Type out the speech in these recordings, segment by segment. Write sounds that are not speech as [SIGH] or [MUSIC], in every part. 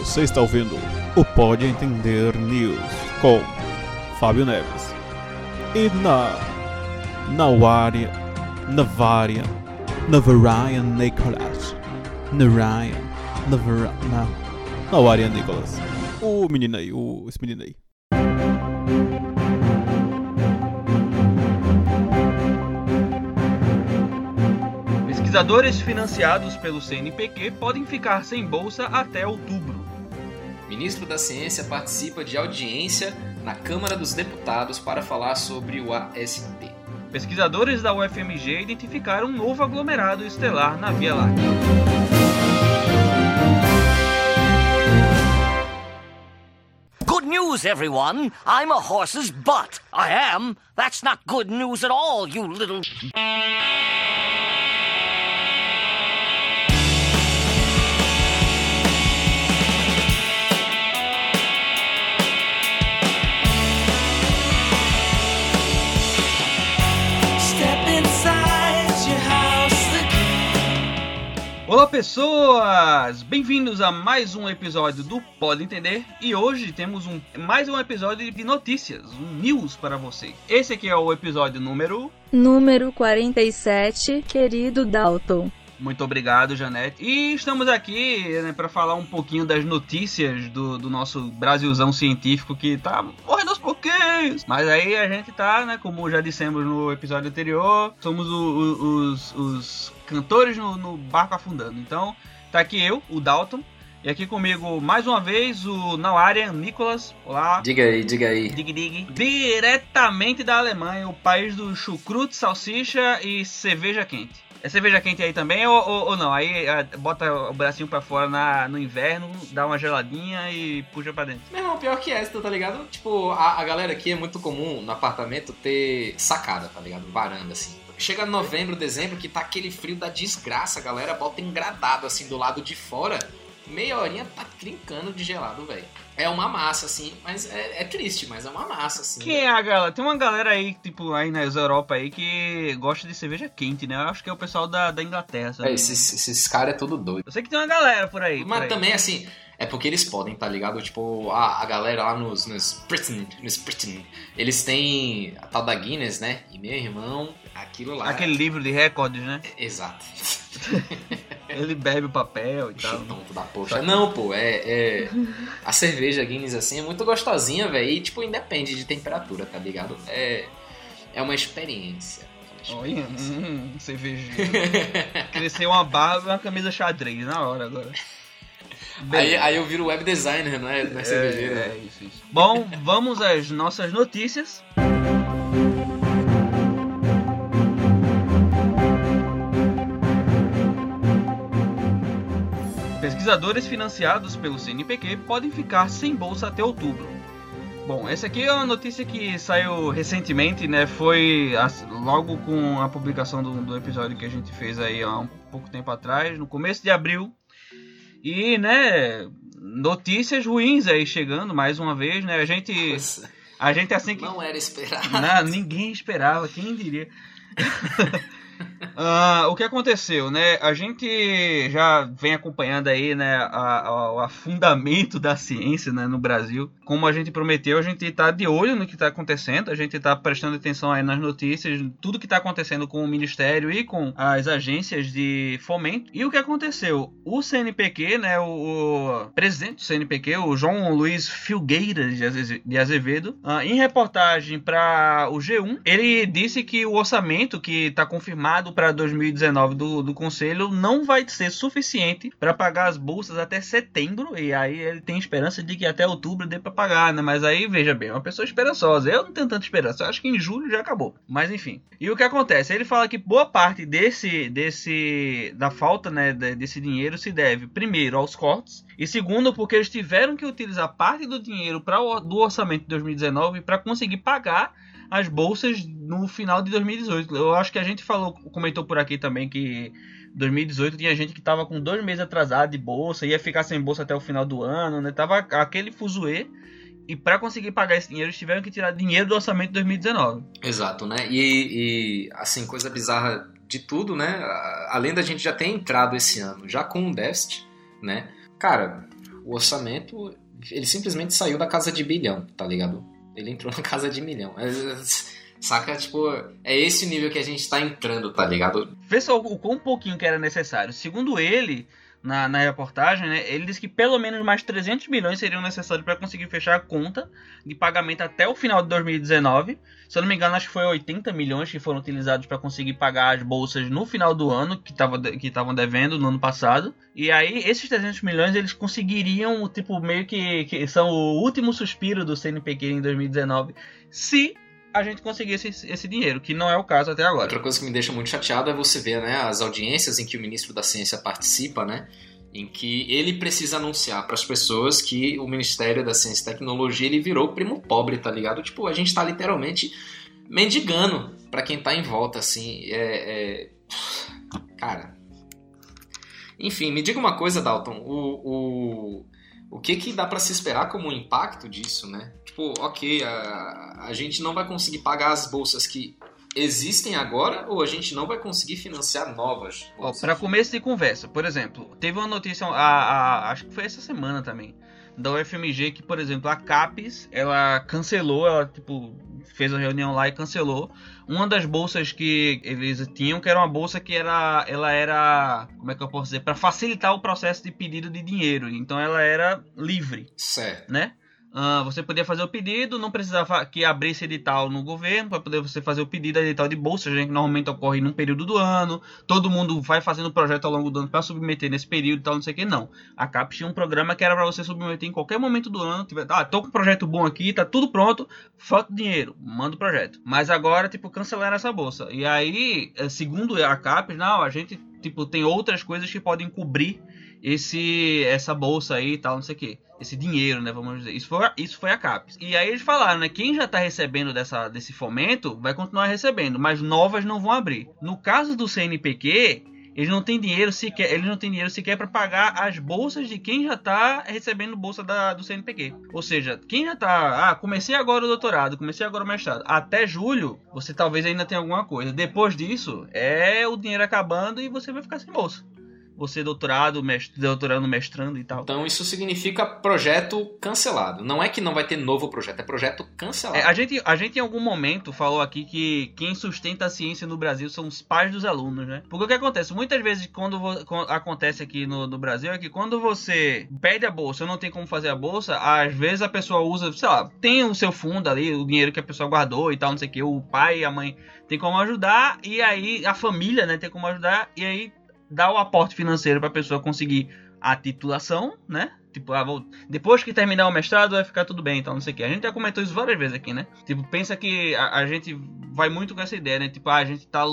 Você está ouvindo o Pode Entender News com Fábio Neves. E na Navária, Navária, Navarian Nicholas. Narayan, Navara, na, Navária Nicholas. O menino aí, o, esse menino aí. Pesquisadores financiados pelo CNPq podem ficar sem bolsa até outubro. Ministro da Ciência participa de audiência na Câmara dos Deputados para falar sobre o AST. Pesquisadores da UFMG identificaram um novo aglomerado estelar na Via Láctea. Good news, everyone! I'm a horse's butt. I am. That's not good news at all, you little. Olá, pessoas! Bem-vindos a mais um episódio do Pode Entender e hoje temos um, mais um episódio de notícias, um news para você. Esse aqui é o episódio número. Número 47, querido Dalton. Muito obrigado, Janete. E estamos aqui né, para falar um pouquinho das notícias do, do nosso Brasilzão científico que tá morrendo aos pouquinhos. Mas aí a gente tá, né, como já dissemos no episódio anterior, somos o- o- os, os cantores no, no barco afundando. Então, tá aqui eu, o Dalton. E aqui comigo, mais uma vez, o Nauarian Nicolas. Olá. Diga aí, diga aí. Dig Dig. Diretamente da Alemanha, o país do chucrute, salsicha e cerveja quente. É cerveja quente aí também ou, ou- ou não? Aí ah, bota o bracinho pra fora na, no inverno, dá uma geladinha e puxa pra dentro. Meu irmão, pior que esta, tá ligado? Tipo, a, a galera aqui é muito comum no apartamento ter sacada, tá ligado? Varanda, assim. Chega novembro, dezembro, que tá aquele frio da desgraça, a galera bota engradado, assim, do lado de fora. Meia horinha tá trincando de gelado, velho. É uma massa, assim, mas é, é triste, mas é uma massa, assim. Quem é a galera? Tem uma galera aí, tipo, aí nas Europa aí que gosta de cerveja quente, né? Eu acho que é o pessoal da, da Inglaterra, sabe? É, esses, esses caras é tudo doido. Eu sei que tem uma galera por aí. por Mas aí. também, assim, é porque eles podem, tá ligado? Tipo, a, a galera lá nos, nos Britain, nos Britain, eles têm a tal da Guinness, né? E meu irmão, aquilo lá. Aquele livro de recordes, né? Exato. [LAUGHS] Ele bebe o papel e tal. Tonto da poxa. Não, pô, é, é. A cerveja Guinness, assim, é muito gostosinha, velho. E, tipo, independe de temperatura, tá ligado? É. É uma experiência. Olha, hum, cervejinha. [LAUGHS] Cresceu uma barba e uma camisa xadrez na hora agora. Aí, aí eu viro web designer, não é, não é cervejeiro. É, é isso, isso. Bom, vamos às nossas notícias. Pesquisadores financiados pelo CNPq podem ficar sem bolsa até outubro. Bom, essa aqui é uma notícia que saiu recentemente, né? Foi logo com a publicação do, do episódio que a gente fez aí há um pouco tempo atrás, no começo de abril. E, né, notícias ruins aí chegando mais uma vez, né? A gente, Nossa, a gente assim que Não era esperado. não, ninguém esperava, quem diria? [LAUGHS] Ah, o que aconteceu, né? A gente já vem acompanhando aí, né, a- o afundamento da ciência, né, no Brasil. Como a gente prometeu, a gente tá de olho no que tá acontecendo, a gente tá prestando atenção aí nas notícias, tudo que tá acontecendo com o Ministério e com as agências de fomento. E o que aconteceu? O CNPq, né, o, o presidente do CNPq, o João Luiz Filgueiras de Aze- de Azevedo, ah, em reportagem para o G1, ele disse que o orçamento que está confirmado para 2019 do, do Conselho não vai ser suficiente para pagar as bolsas até setembro, e aí ele tem esperança de que até outubro dê para pagar, né? Mas aí, veja bem, é uma pessoa esperançosa. Eu não tenho tanta esperança, eu acho que em julho já acabou. Mas enfim. E o que acontece? Ele fala que boa parte desse, desse da falta né, de- desse dinheiro se deve, primeiro, aos cortes, e segundo, porque eles tiveram que utilizar parte do dinheiro pra, o- do orçamento de 2019 para conseguir pagar as bolsas no final de 2018. Eu acho que a gente falou, comentou por aqui também que 2018 tinha gente que tava com dois meses atrasado de bolsa, ia ficar sem bolsa até o final do ano, né? Tava aquele fuzuê. E para conseguir pagar esse dinheiro, eles tiveram que tirar dinheiro do orçamento de 2019. Exato, né? E, e, assim, coisa bizarra de tudo, né? Além da gente já ter entrado esse ano já com um déficit, né? Cara, o orçamento, ele simplesmente saiu da casa de bilhão, tá ligado? Ele entrou [LAUGHS] na casa de milhão. Saca, tipo, é esse nível que a gente tá entrando, tá ligado? Vê só o quão pouquinho que era necessário. Segundo ele, na, na reportagem, né, ele disse que pelo menos mais 300 milhões seriam necessários para conseguir fechar a conta de pagamento até o final de 2019. Se eu não me engano, acho que foi 80 milhões que foram utilizados para conseguir pagar as bolsas no final do ano, que estavam que devendo no ano passado. E aí, esses 300 milhões eles conseguiriam, tipo, meio que, que são o último suspiro do CNPq em 2019, se a gente conseguisse esse, dinheiro, que não é o caso até agora. Outra coisa que me deixa muito chateado é você ver né, as audiências em que o ministro da Ciência participa, né? Em que ele precisa anunciar para as pessoas que o Ministério da Ciência e Tecnologia ele virou primo pobre, tá ligado? Tipo, a gente tá literalmente mendigando para quem tá em volta, assim. É, é... Cara. Enfim, me diga uma coisa, Dalton. O, o, o que que dá para se esperar como impacto disso, né? Tipo, ok, a, a gente não vai conseguir pagar as bolsas que existem agora ou a gente não vai conseguir financiar novas? Para começo de conversa, por exemplo, teve uma notícia, a, a, acho que foi essa semana também, da UFMG que, por exemplo, a CAPES, ela cancelou, ela tipo fez uma reunião lá e cancelou uma das bolsas que eles tinham, que era uma bolsa que era, ela era, como é que eu posso dizer, para facilitar o processo de pedido de dinheiro. Então ela era livre, Certo. né? Ah, você podia fazer o pedido, não precisava que abrisse edital no governo para poder você fazer o pedido edital de bolsa, que normalmente ocorre num período do ano. Todo mundo vai fazendo projeto ao longo do ano para submeter nesse período e tal, não sei o que. Não. A CAPES tinha um programa que era para você submeter em qualquer momento do ano. Tiver, ah, tô com um projeto bom aqui, tá tudo pronto, falta dinheiro, manda o projeto. Mas agora, tipo, cancelaram essa bolsa. E aí, eh, segundo a CAPES, não, a gente, tipo, tem outras coisas que podem cobrir esse essa bolsa aí e tal, não sei o que. Esse dinheiro, né? Vamos dizer. Isso foi, isso foi a CAPES. E aí eles falaram, né? Quem já tá recebendo dessa, desse fomento vai continuar recebendo, mas novas não vão abrir. No caso do CNPq, eles não têm dinheiro sequer, eles não têm dinheiro sequer para pagar as bolsas de quem já tá recebendo bolsa da, do CNPq. Ou seja, quem já tá, ah, comecei agora o doutorado, comecei agora o mestrado, até julho, você talvez ainda tenha alguma coisa. Depois disso, é o dinheiro acabando e você vai ficar sem bolsa você doutorado, mestre, doutorando, mestrando e tal. Então isso significa projeto cancelado. Não é que não vai ter novo projeto, é projeto cancelado. É, a, gente, a gente em algum momento falou aqui que quem sustenta a ciência no Brasil são os pais dos alunos, né? Porque o que acontece? Muitas vezes, quando, quando acontece aqui no, no, Brasil, é que quando você pede a bolsa ou não tem como fazer a bolsa, às vezes a pessoa usa, sei lá, tem o seu fundo ali, o dinheiro que a pessoa guardou e tal, não sei o que, o pai e a mãe tem como ajudar, e aí a família, né, tem como ajudar, e aí dá o aporte financeiro para a pessoa conseguir a titulação, né? Tipo, ah, vou... depois que terminar o mestrado vai ficar tudo bem, então não sei o que. A gente já comentou isso várias vezes aqui, né? Tipo, pensa que a, a gente vai muito com essa ideia, né? Tipo, ah, a gente tá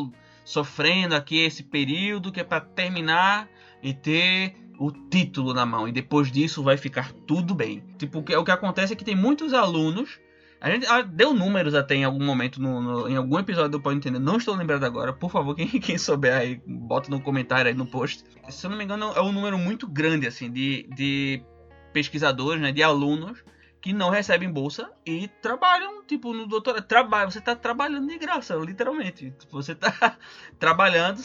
sofrendo aqui esse período que é para terminar e ter o título na mão e depois disso vai ficar tudo bem. Tipo, o que, o que acontece é que tem muitos alunos a gente ah, deu números até em algum momento, no, no, em algum episódio do Pode Entender. Não estou lembrado agora. Por favor, quem, [LAUGHS] quem souber aí, bota no comentário aí no post. Se eu não me engano, é um número muito grande, assim, de, de pesquisadores, né, de alunos que não recebem bolsa e trabalham, tipo, no doutorado. Trabalha, você está trabalhando de graça, literalmente. Você está [LAUGHS] trabalhando,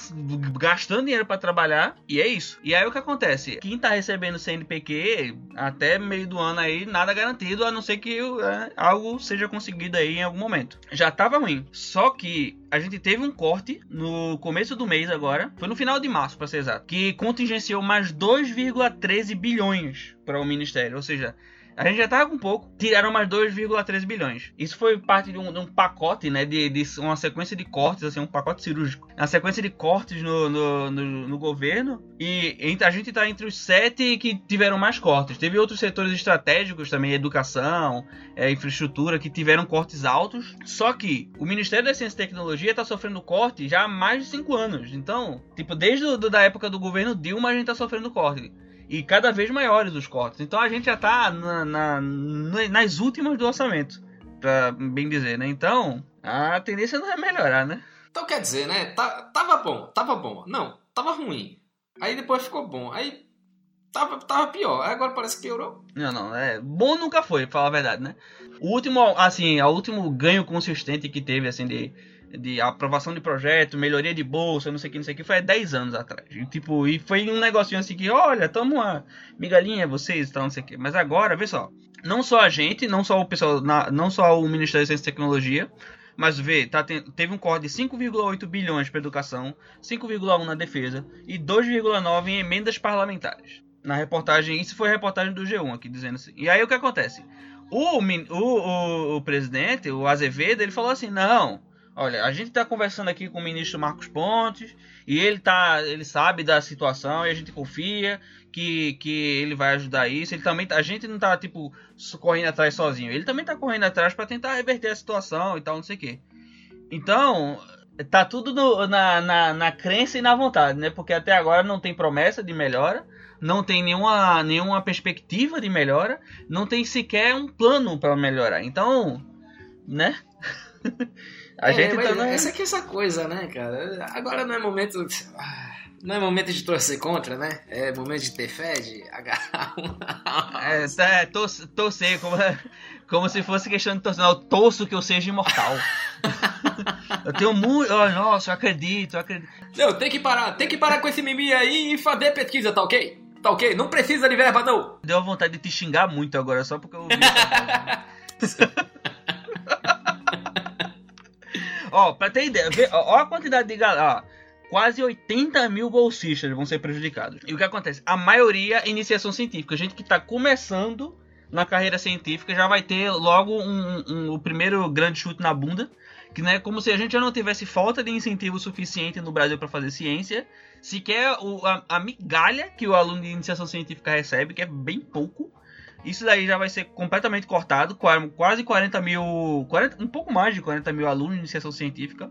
gastando dinheiro para trabalhar, e é isso. E aí o que acontece? Quem está recebendo CNPq até meio do ano aí, nada garantido, a não ser que é, algo seja conseguido aí em algum momento. Já estava ruim. Só que a gente teve um corte no começo do mês agora, foi no final de março, para ser exato, que contingenciou mais 2,13 bilhões para o ministério, ou seja, a gente já tava com pouco, tiraram mais 2,3 bilhões. Isso foi parte de um, de um pacote, né? De, de, uma sequência de cortes, assim, um pacote cirúrgico. Uma sequência de cortes no, no, no, no governo. E a gente tá entre os sete que tiveram mais cortes. Teve outros setores estratégicos também, educação, é, infraestrutura, que tiveram cortes altos. Só que o Ministério da Ciência e Tecnologia tá sofrendo corte já há mais de cinco anos. Então, tipo, desde a da época do governo Dilma a gente tá sofrendo corte e cada vez maiores os cortes. Então a gente já está na, na, nas últimas do orçamento, para bem dizer, né? Então a tendência não é melhorar, né? Então quer dizer, né? Tá, tava bom, tava bom. Não, tava ruim. Aí depois ficou bom. Aí Tava, tava pior, agora parece que piorou. Não, não, é. Bom nunca foi, pra falar a verdade, né? O último, assim, o último ganho consistente que teve, assim, de, de aprovação de projeto, melhoria de bolsa, não sei o que, não sei o que, foi há 10 anos atrás. E, tipo, e foi um negocinho assim que, olha, toma uma migalhinha vocês e tal, não sei o que. Mas agora, vê só, não só a gente, não só o pessoal, na- não só o Ministério da Ciência e Tecnologia, mas vê, tá, ten- teve um corte de 5,8 bilhões para educação, 5,1 na defesa e 2,9 em emendas parlamentares. Na reportagem, isso foi a reportagem do G1 aqui dizendo assim. E aí o que acontece? O, o, o, o presidente, o Azevedo, ele falou assim: não, olha, a gente está conversando aqui com o ministro Marcos Pontes e ele tá, ele sabe da situação e a gente confia que, que ele vai ajudar isso. Ele também, tá- a gente não tá tipo correndo atrás sozinho. Ele também tá correndo atrás para tentar reverter a situação e tal, não sei o quê. Então, tá tudo no- na, na, na crença e na vontade, né? Porque até agora não tem promessa de melhora, não tem nenhuma, nenhuma perspectiva de melhora, não tem sequer um plano para melhorar. Então, né? [LAUGHS] A É, gente mas tá. Essa aqui é essa coisa, né, cara? Agora não é momento. ah, Não é momento de torcer contra, né? É momento de ter fé, de agarrar um. [LAUGHS] É, é, torce- torcer, como, como se fosse questão de torcer. Não, eu torço que eu seja imortal. [LAUGHS] eu tenho muito. Oh, nossa, eu acredito, eu acredito. Não, tem que parar, tem que parar com esse mimimi aí e fazer pesquisa, tá ok? Tá ok? Não precisa de verba, não. Deu a vontade de te xingar muito agora, só porque eu vi essa [LAUGHS] foto. Ó, pra ter ideia, vê, ó, ó a quantidade de galera. Quase 80 mil bolsistas vão ser prejudicados. E o que acontece? A maioria é iniciação científica. Gente que tá começando na carreira científica já vai ter logo um, um- o primeiro grande chute na bunda. Que não é como se a gente já não tivesse falta de incentivo suficiente no Brasil para fazer ciência. Sequer o, a, a migalha que o aluno de iniciação científica recebe, que é bem pouco. Isso daí já vai ser completamente cortado. qua- Quase 40 mil. 40, um pouco mais de 40 mil alunos de iniciação científica.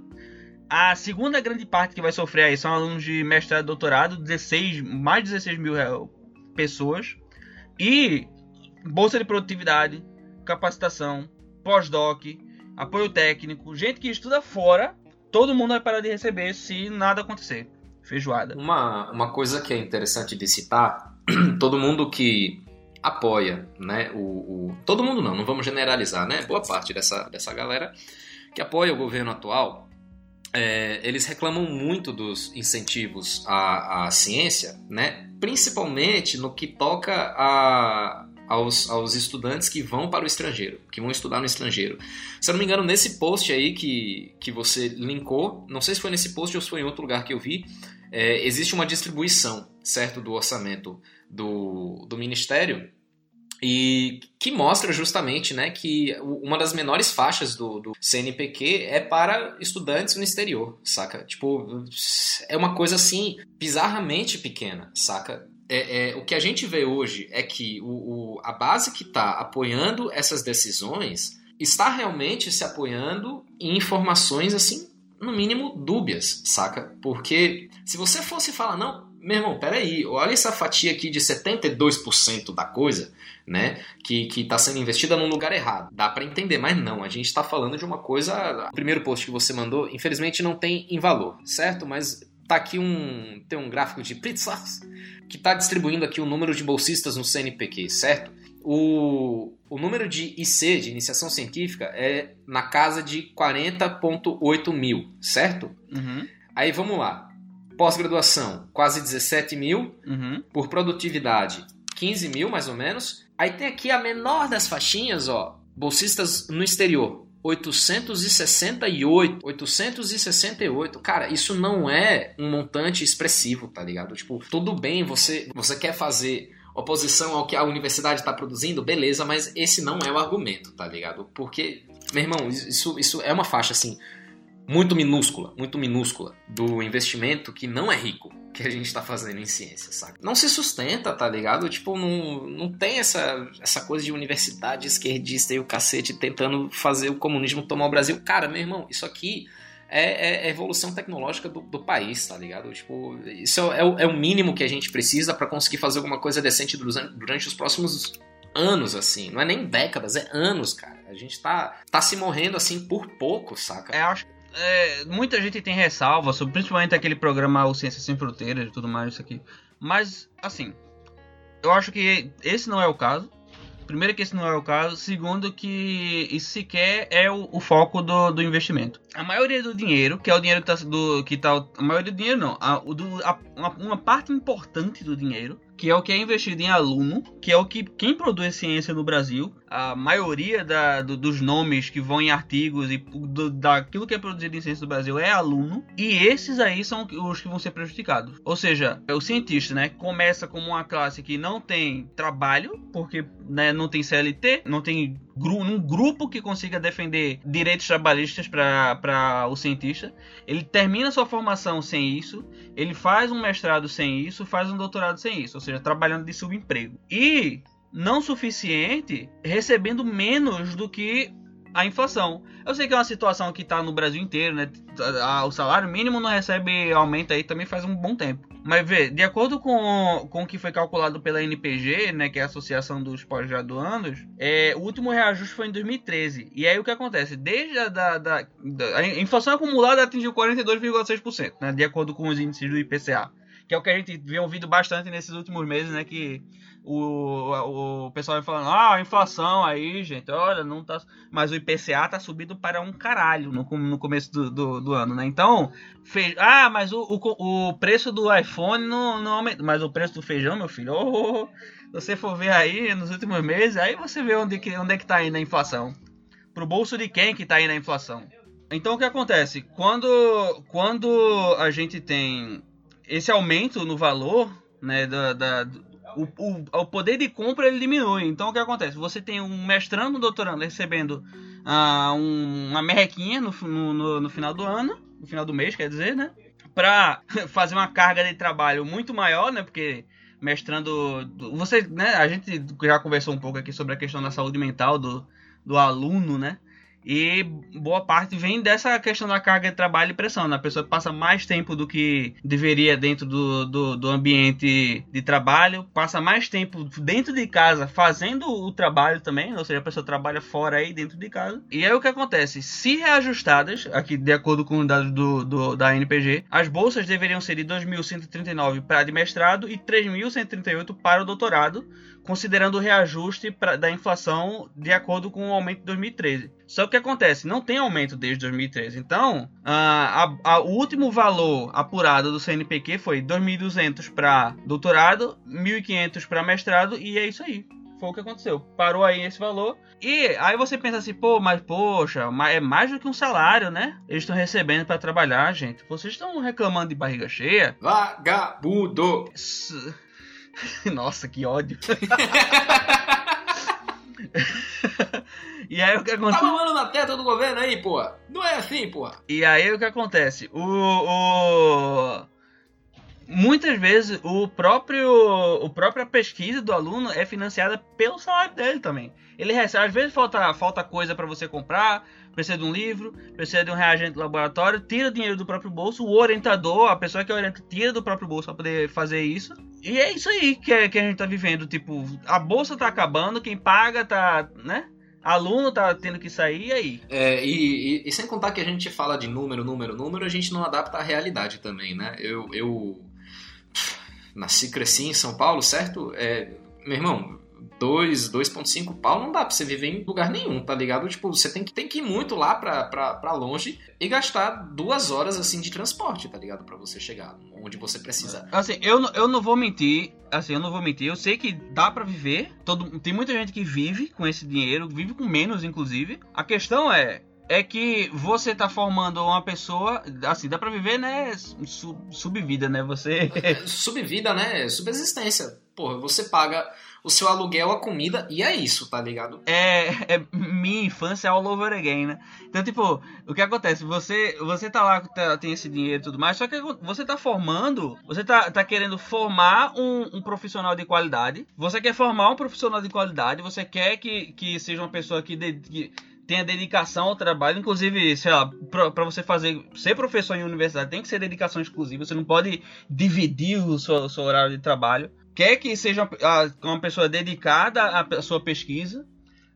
A segunda grande parte que vai sofrer aí são alunos de mestrado e doutorado, 16, mais de 16 mil real- pessoas. E bolsa de produtividade, capacitação, pós-doc, apoio técnico, gente que estuda fora, todo mundo vai parar de receber se nada acontecer. Feijoada. Uma, uma coisa que é interessante de citar, [CLEARS THROAT] todo mundo que apoia, né, o, o- Todo mundo não, não vamos generalizar, né? Boa parte dessa, dessa galera que apoia o governo atual, é, eles reclamam muito dos incentivos à, à ciência, né? Principalmente no que toca a, aos, aos estudantes que vão para o estrangeiro, que vão estudar no estrangeiro. Se eu não me engano, nesse post aí que, que você linkou, não sei se foi nesse post ou se foi em outro lugar que eu vi, é, existe uma distribuição, certo, do orçamento do, do Ministério e que mostra justamente né, que uma das menores faixas do, do CNPq é para estudantes no exterior, saca? Tipo, é uma coisa assim, bizarramente pequena, saca? É, é, o que a gente vê hoje é que o, o- a base que está apoiando essas decisões está realmente se apoiando em informações assim, no mínimo dúbias, saca? Porque se você fosse falar, não, meu irmão, peraí, olha essa fatia aqui de 72% da coisa, né? Que, que tá sendo investida num lugar errado. Dá para entender, mas não, a gente tá falando de uma coisa. O primeiro post que você mandou, infelizmente, não tem em valor, certo? Mas tá aqui um. Tem um gráfico de Pritzlaff que tá distribuindo aqui o número de bolsistas no CNPq, certo? O, o número de IC, de iniciação científica, é na casa de 40,8 mil, certo? Uhum, Aí vamos lá. Pós-graduação, quase 17 mil. uhum. Por produtividade, 15 mil mais ou menos. Aí tem aqui a menor das faixinhas, ó. Bolsistas no exterior. 868. 868. Cara, isso não é um montante expressivo, tá ligado? Tipo, tudo bem, você, você quer fazer oposição ao que a universidade está produzindo, beleza, mas esse não é o argumento, tá ligado? Porque, meu irmão, isso, isso é uma faixa assim muito minúscula, muito minúscula do investimento que não é rico que a gente tá fazendo em ciência, saca? Não se sustenta, tá ligado? Tipo, não, não tem essa, essa coisa de universidade esquerdista e o cacete tentando fazer o comunismo tomar o Brasil. Cara, meu irmão, isso aqui é, é- é evolução tecnológica do, do país, tá ligado? Tipo, isso é, o- é o mínimo que a gente precisa pra conseguir fazer alguma coisa decente durante, os próximos anos, assim. Não é nem décadas, é anos, cara. A gente tá, tá se morrendo, assim, por pouco, saca? É, acho, é, muita gente tem ressalva sobre principalmente aquele programa O Ciência Sem Fronteiras e tudo mais, isso aqui. Mas, assim, eu acho que esse não é o caso. Primeiro que esse não é o caso. Segundo que isso sequer é o, o foco do, do investimento. A maioria do dinheiro, que é o dinheiro que tá, do, que tá a maioria do dinheiro não, a, do, a- uma, uma parte importante do dinheiro, que é o que é investido em aluno, que é o que quem produz ciência no Brasil, a maioria da, do- dos nomes que vão em artigos e do, daquilo que é produzido em ciência no Brasil é aluno, e esses aí são os que vão ser prejudicados. Ou seja, é o cientista, né, começa como uma classe que não tem trabalho, porque né, não tem CLT, não tem gru um grupo que consiga defender direitos trabalhistas para o cientista. Ele termina sua formação sem isso, ele faz um mestrado sem isso, faz um doutorado sem isso, ou seja, trabalhando de subemprego. E não suficiente, recebendo menos do que a inflação. Eu sei que é uma situação que está no Brasil inteiro, né? O salário mínimo não recebe aumento aí também faz um bom tempo. Mas vê, de acordo com, com o que foi calculado pela NPG, né, que é a Associação dos Pós-Graduandos, é, o último reajuste foi em 2013. E aí o que acontece? Desde a da, da- da- a inflação acumulada atingiu 42,6%, né, de acordo com os índices do IPCA. Que é o que a gente vem ouvindo bastante nesses últimos meses, né? Que o, o pessoal vai falando, ah, a inflação aí, gente, olha, não tá. Mas o IPCA tá subindo para um caralho no, no começo do, do, do ano, né? Então, fe... ah, mas o, o, o preço do iPhone não, não aumenta. Mas o preço do feijão, meu filho, oh, se você for ver aí nos últimos meses, aí você vê onde, que, onde é que tá indo a inflação. Pro bolso de quem que tá indo a inflação. Então o que acontece? Quando, quando a gente tem esse aumento no valor, né, da, da- o, o, o poder de compra ele diminui. Então o que acontece? Você tem um mestrando, um doutorando recebendo ah, um- uma merrequinha no, no- no final do ano, no final do mês, quer dizer, né? Pra [LAUGHS] fazer uma carga de trabalho muito maior, né? Porque mestrando. Você, né? A gente já conversou um pouco aqui sobre a questão da saúde mental do, do aluno, né? E boa parte vem dessa questão da carga de trabalho e pressão. Né? A pessoa passa mais tempo do que deveria dentro do, do, do ambiente de trabalho, passa mais tempo dentro de casa fazendo o trabalho também, ou seja, a pessoa trabalha fora aí dentro de casa. E aí o que acontece? Se reajustadas, aqui de acordo com os dados do, do, da NPG, as bolsas deveriam ser de 2.139 para de mestrado e 3.138 para o doutorado, considerando o reajuste pra- da inflação de acordo com o aumento de 2013. Só que o que acontece? Não tem aumento desde 2013. Então, a- a- o último valor apurado do CNPq foi 2.200 para doutorado, 1.500 para mestrado e é isso aí. Foi o que aconteceu. Parou aí esse valor. E aí você pensa assim, pô, mas poxa, é mais do que um salário, né? Eles estão recebendo para trabalhar, gente. Vocês estão reclamando de barriga cheia? Vagabundo! [LAUGHS] Nossa, que ódio. [LAUGHS] e aí o que Tá acontece? mamando na teta do governo aí, pô. Não é assim, pô. E aí o que acontece? O, o- muitas vezes o próprio o própria pesquisa do aluno é financiada pelo salário dele também. Ele recebe, às vezes falta falta coisa para você comprar, precisa de um livro, precisa de um reagente de laboratório, tira dinheiro do próprio bolso, o orientador, a pessoa que orienta, tira do próprio bolso para poder fazer isso. E é isso aí que, é- que a gente tá vivendo, tipo, a bolsa tá acabando, quem paga tá, né? Aluno tá tendo que sair, e aí? É, e, e- e sem contar que a gente fala de número, número, número, a gente não adapta à realidade também, né? Eu, eu nasci, cresci em São Paulo, certo? É, meu irmão, 2, 2.5 pau não dá pra você viver em lugar nenhum, tá ligado? Tipo, você tem que, tem que ir muito lá pra, pra, pra longe e gastar duas horas, assim, de transporte, tá ligado? Pra você chegar onde você precisa. Assim, eu, não- eu não vou mentir. Assim, eu não vou mentir. Eu sei que dá pra viver. Todo, tem muita gente que vive com esse dinheiro, vive com menos, inclusive. A questão é. É que você tá formando uma pessoa. Assim, dá pra viver, né? Su, subvida, né? Você. [LAUGHS] Subvida, né? Subsistência. Porra, você paga o seu aluguel, a comida e é isso, tá ligado? é, é minha infância all over again, né? Então, tipo, o que acontece? Você, você tá lá, tá- tem esse dinheiro e tudo mais, só que você tá formando, você tá, tá querendo formar um, um profissional de qualidade, você quer formar um profissional de qualidade, você quer que, que seja uma pessoa que, de- que tenha dedicação ao trabalho, inclusive, sei lá, pra você fazer, ser professor em universidade tem que ser dedicação exclusiva, você não pode dividir o seu, o seu horário de trabalho. Quer que seja uma, pessoa dedicada à sua pesquisa,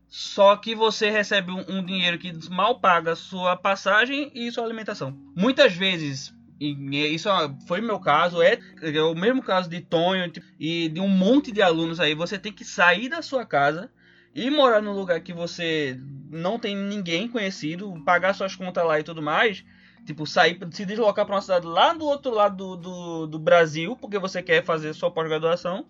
só que você recebe um, dinheiro que mal paga sua passagem e sua alimentação. Muitas vezes isso foi meu caso, é, é o mesmo caso de Tonho e de um monte de alunos aí. Você tem que sair da sua casa e morar num lugar que você não tem ninguém conhecido, pagar suas contas lá e tudo mais. Tipo, sair, se deslocar para uma cidade lá do outro lado do, do, do Brasil, porque você quer fazer sua pós-graduação,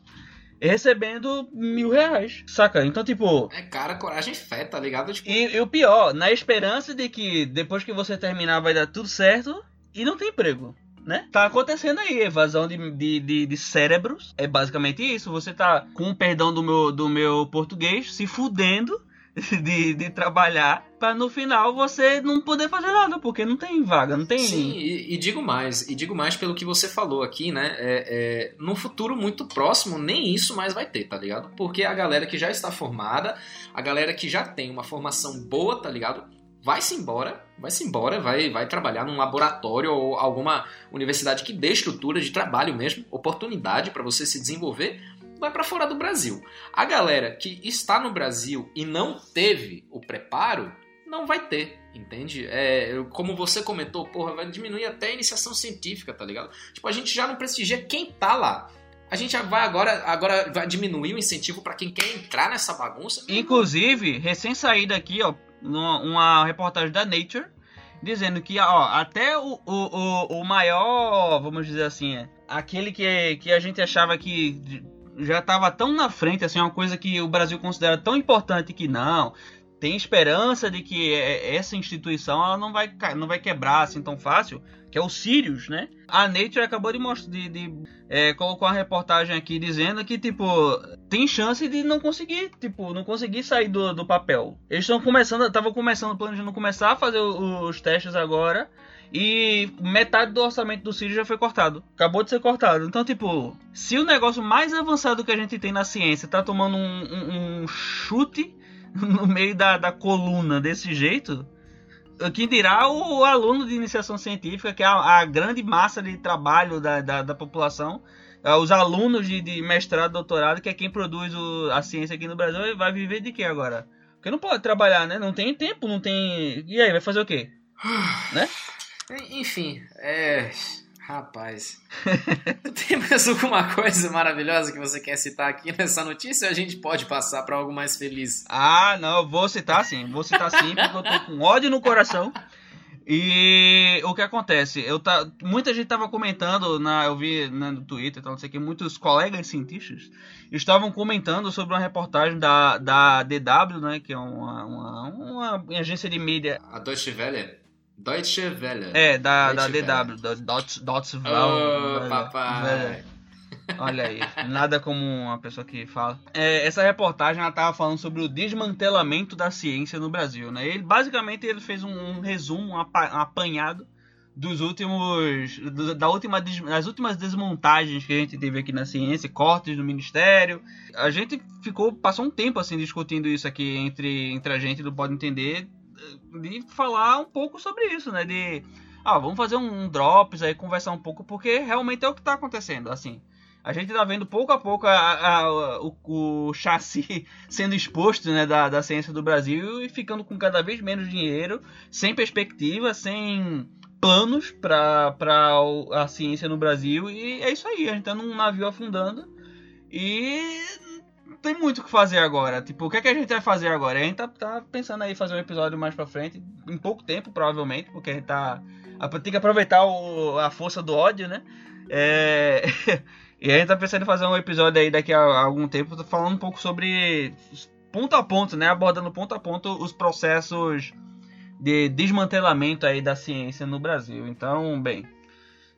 recebendo mil reais, saca? Então, tipo. É cara, coragem e fé, tá ligado? Tipo, E, e o pior, na esperança de que depois que você terminar vai dar tudo certo e não tem emprego. Né? Tá acontecendo aí, evasão de, de, de, de cérebros. É basicamente isso. Você tá, com o perdão do meu, do meu português, se fudendo [LAUGHS] de, de trabalhar pra no final você não poder fazer nada, porque não tem vaga, não tem. Sim, e, e digo mais, e digo mais pelo que você falou aqui, né? É, é, no futuro muito próximo, nem isso mais vai ter, tá ligado? Porque a galera que já está formada, a galera que já tem uma formação boa, tá ligado? Vai-se embora, vai-se embora, vai, vai trabalhar num laboratório ou alguma universidade que dê estrutura de trabalho mesmo, oportunidade para você se desenvolver, vai para fora do Brasil. A galera que está no Brasil e não teve o preparo, não vai ter, entende? É, como você comentou, porra, vai diminuir até a iniciação científica, tá ligado? Tipo, a gente já não prestigia quem tá lá. A gente vai agora, agora vai diminuir o incentivo para quem quer entrar nessa bagunça. Inclusive, recém-saída aqui, ó, uma reportagem da Nature, dizendo que ó, até o, o, o maior, vamos dizer assim, é, aquele que, que a gente achava que já estava tão na frente, assim, uma coisa que o Brasil considera tão importante que não, tem esperança de que essa instituição ela não vai, não vai quebrar assim tão fácil, que é o Sirius, né? A Nature acabou de mostrar, de, de é, colocou uma reportagem aqui dizendo que tipo tem chance de não conseguir, tipo, não conseguir sair do, do papel. Eles estão começando, estavam começando planejando começar a fazer os testes agora. E metade do orçamento do Sirius já foi cortado. Acabou de ser cortado. Então, tipo, se o negócio mais avançado que a gente tem na ciência tá tomando um, um, um chute [LAUGHS] no meio da, da coluna desse jeito, quem dirá o aluno de iniciação científica, que é a, a grande massa de trabalho da, da, da população, é, os alunos de, de, mestrado, doutorado, que é quem produz o, a ciência aqui no Brasil, vai viver de quê agora? Porque não pode trabalhar, né? Não tem tempo, não tem. E aí, vai fazer o quê? [SIGHS] né? Enfim, é. Rapaz. [LAUGHS] tem mais alguma coisa maravilhosa que você quer citar aqui nessa notícia ou a gente pode passar para algo mais feliz? Ah, não, eu vou citar sim. Vou citar sim, porque eu tô com ódio no coração. E o que acontece? Eu tá, muita gente tava comentando, na, eu vi né, no Twitter, então não sei que, muitos colegas cientistas estavam comentando sobre uma reportagem da, da DW, né, que é uma, uma, uma agência de mídia. A Deutsche Welle. Deutsche Welle. É, da, Deutsche da. DW, da Deutsche, Deutsche Welle. Welle, papai. Olha aí, nada como uma pessoa que fala. É, essa reportagem ela tava falando sobre o desmantelamento da ciência no Brasil, né? Ele basicamente ele fez um, um resumo, um, apa- um apanhado dos últimos do- da última das últimas desmontagens que a gente teve aqui na ciência, cortes no ministério. A gente ficou passou um tempo assim discutindo isso aqui entre entre a gente do pode entender de falar um pouco sobre isso, né? De ah, vamos fazer um drops aí, conversar um pouco, porque realmente é o que tá acontecendo, assim. A gente tá vendo pouco a pouco a- a- o, o chassi [LAUGHS] sendo exposto né, da, da ciência do Brasil e ficando com cada vez menos dinheiro, sem perspectiva, sem planos para a ciência no Brasil. E é isso aí, a gente tá num navio afundando e tem muito o que fazer agora. Tipo, o que, é que a gente vai fazer agora? A gente tá, tá pensando aí fazer um episódio mais pra frente, em pouco tempo, provavelmente, porque a gente tá. Tem que aproveitar o- a força do ódio, né? É. [LAUGHS] E a gente tá pensando em fazer um episódio aí daqui a algum tempo falando um pouco sobre ponto a ponto, né? Abordando ponto a ponto os processos de desmantelamento aí da ciência no Brasil. Então, bem,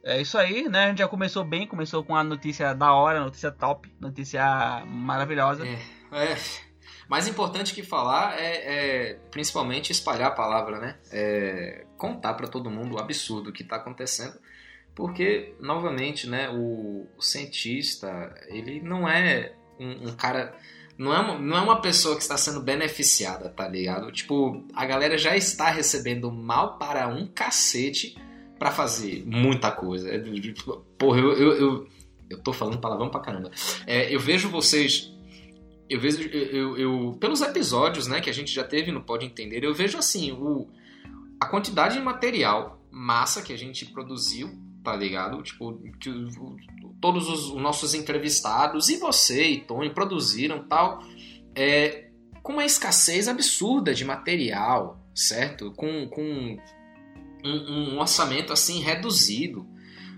é isso aí, né? A gente já começou bem, começou com a notícia da hora, notícia top, notícia maravilhosa. É, é. Mais importante que falar é, é principalmente espalhar a palavra, né? É, contar para todo mundo o absurdo que está acontecendo, porque novamente, né? O, cientista ele não é um, um cara, não é, uma, não é uma pessoa que está sendo beneficiada, tá ligado? Tipo, a galera já está recebendo mal para um cacete para fazer muita coisa. É, Porra, eu, eu, eu, eu tô falando palavrão pra caramba. É, eu vejo vocês eu vejo eu, eu- pelos episódios né que a gente já teve no pode entender eu vejo assim o a quantidade de material massa que a gente produziu tá ligado? Tipo, todos os, os nossos entrevistados, e você e Tony, produziram tal, é, com uma escassez absurda de material, certo? Com, com um, um orçamento assim reduzido.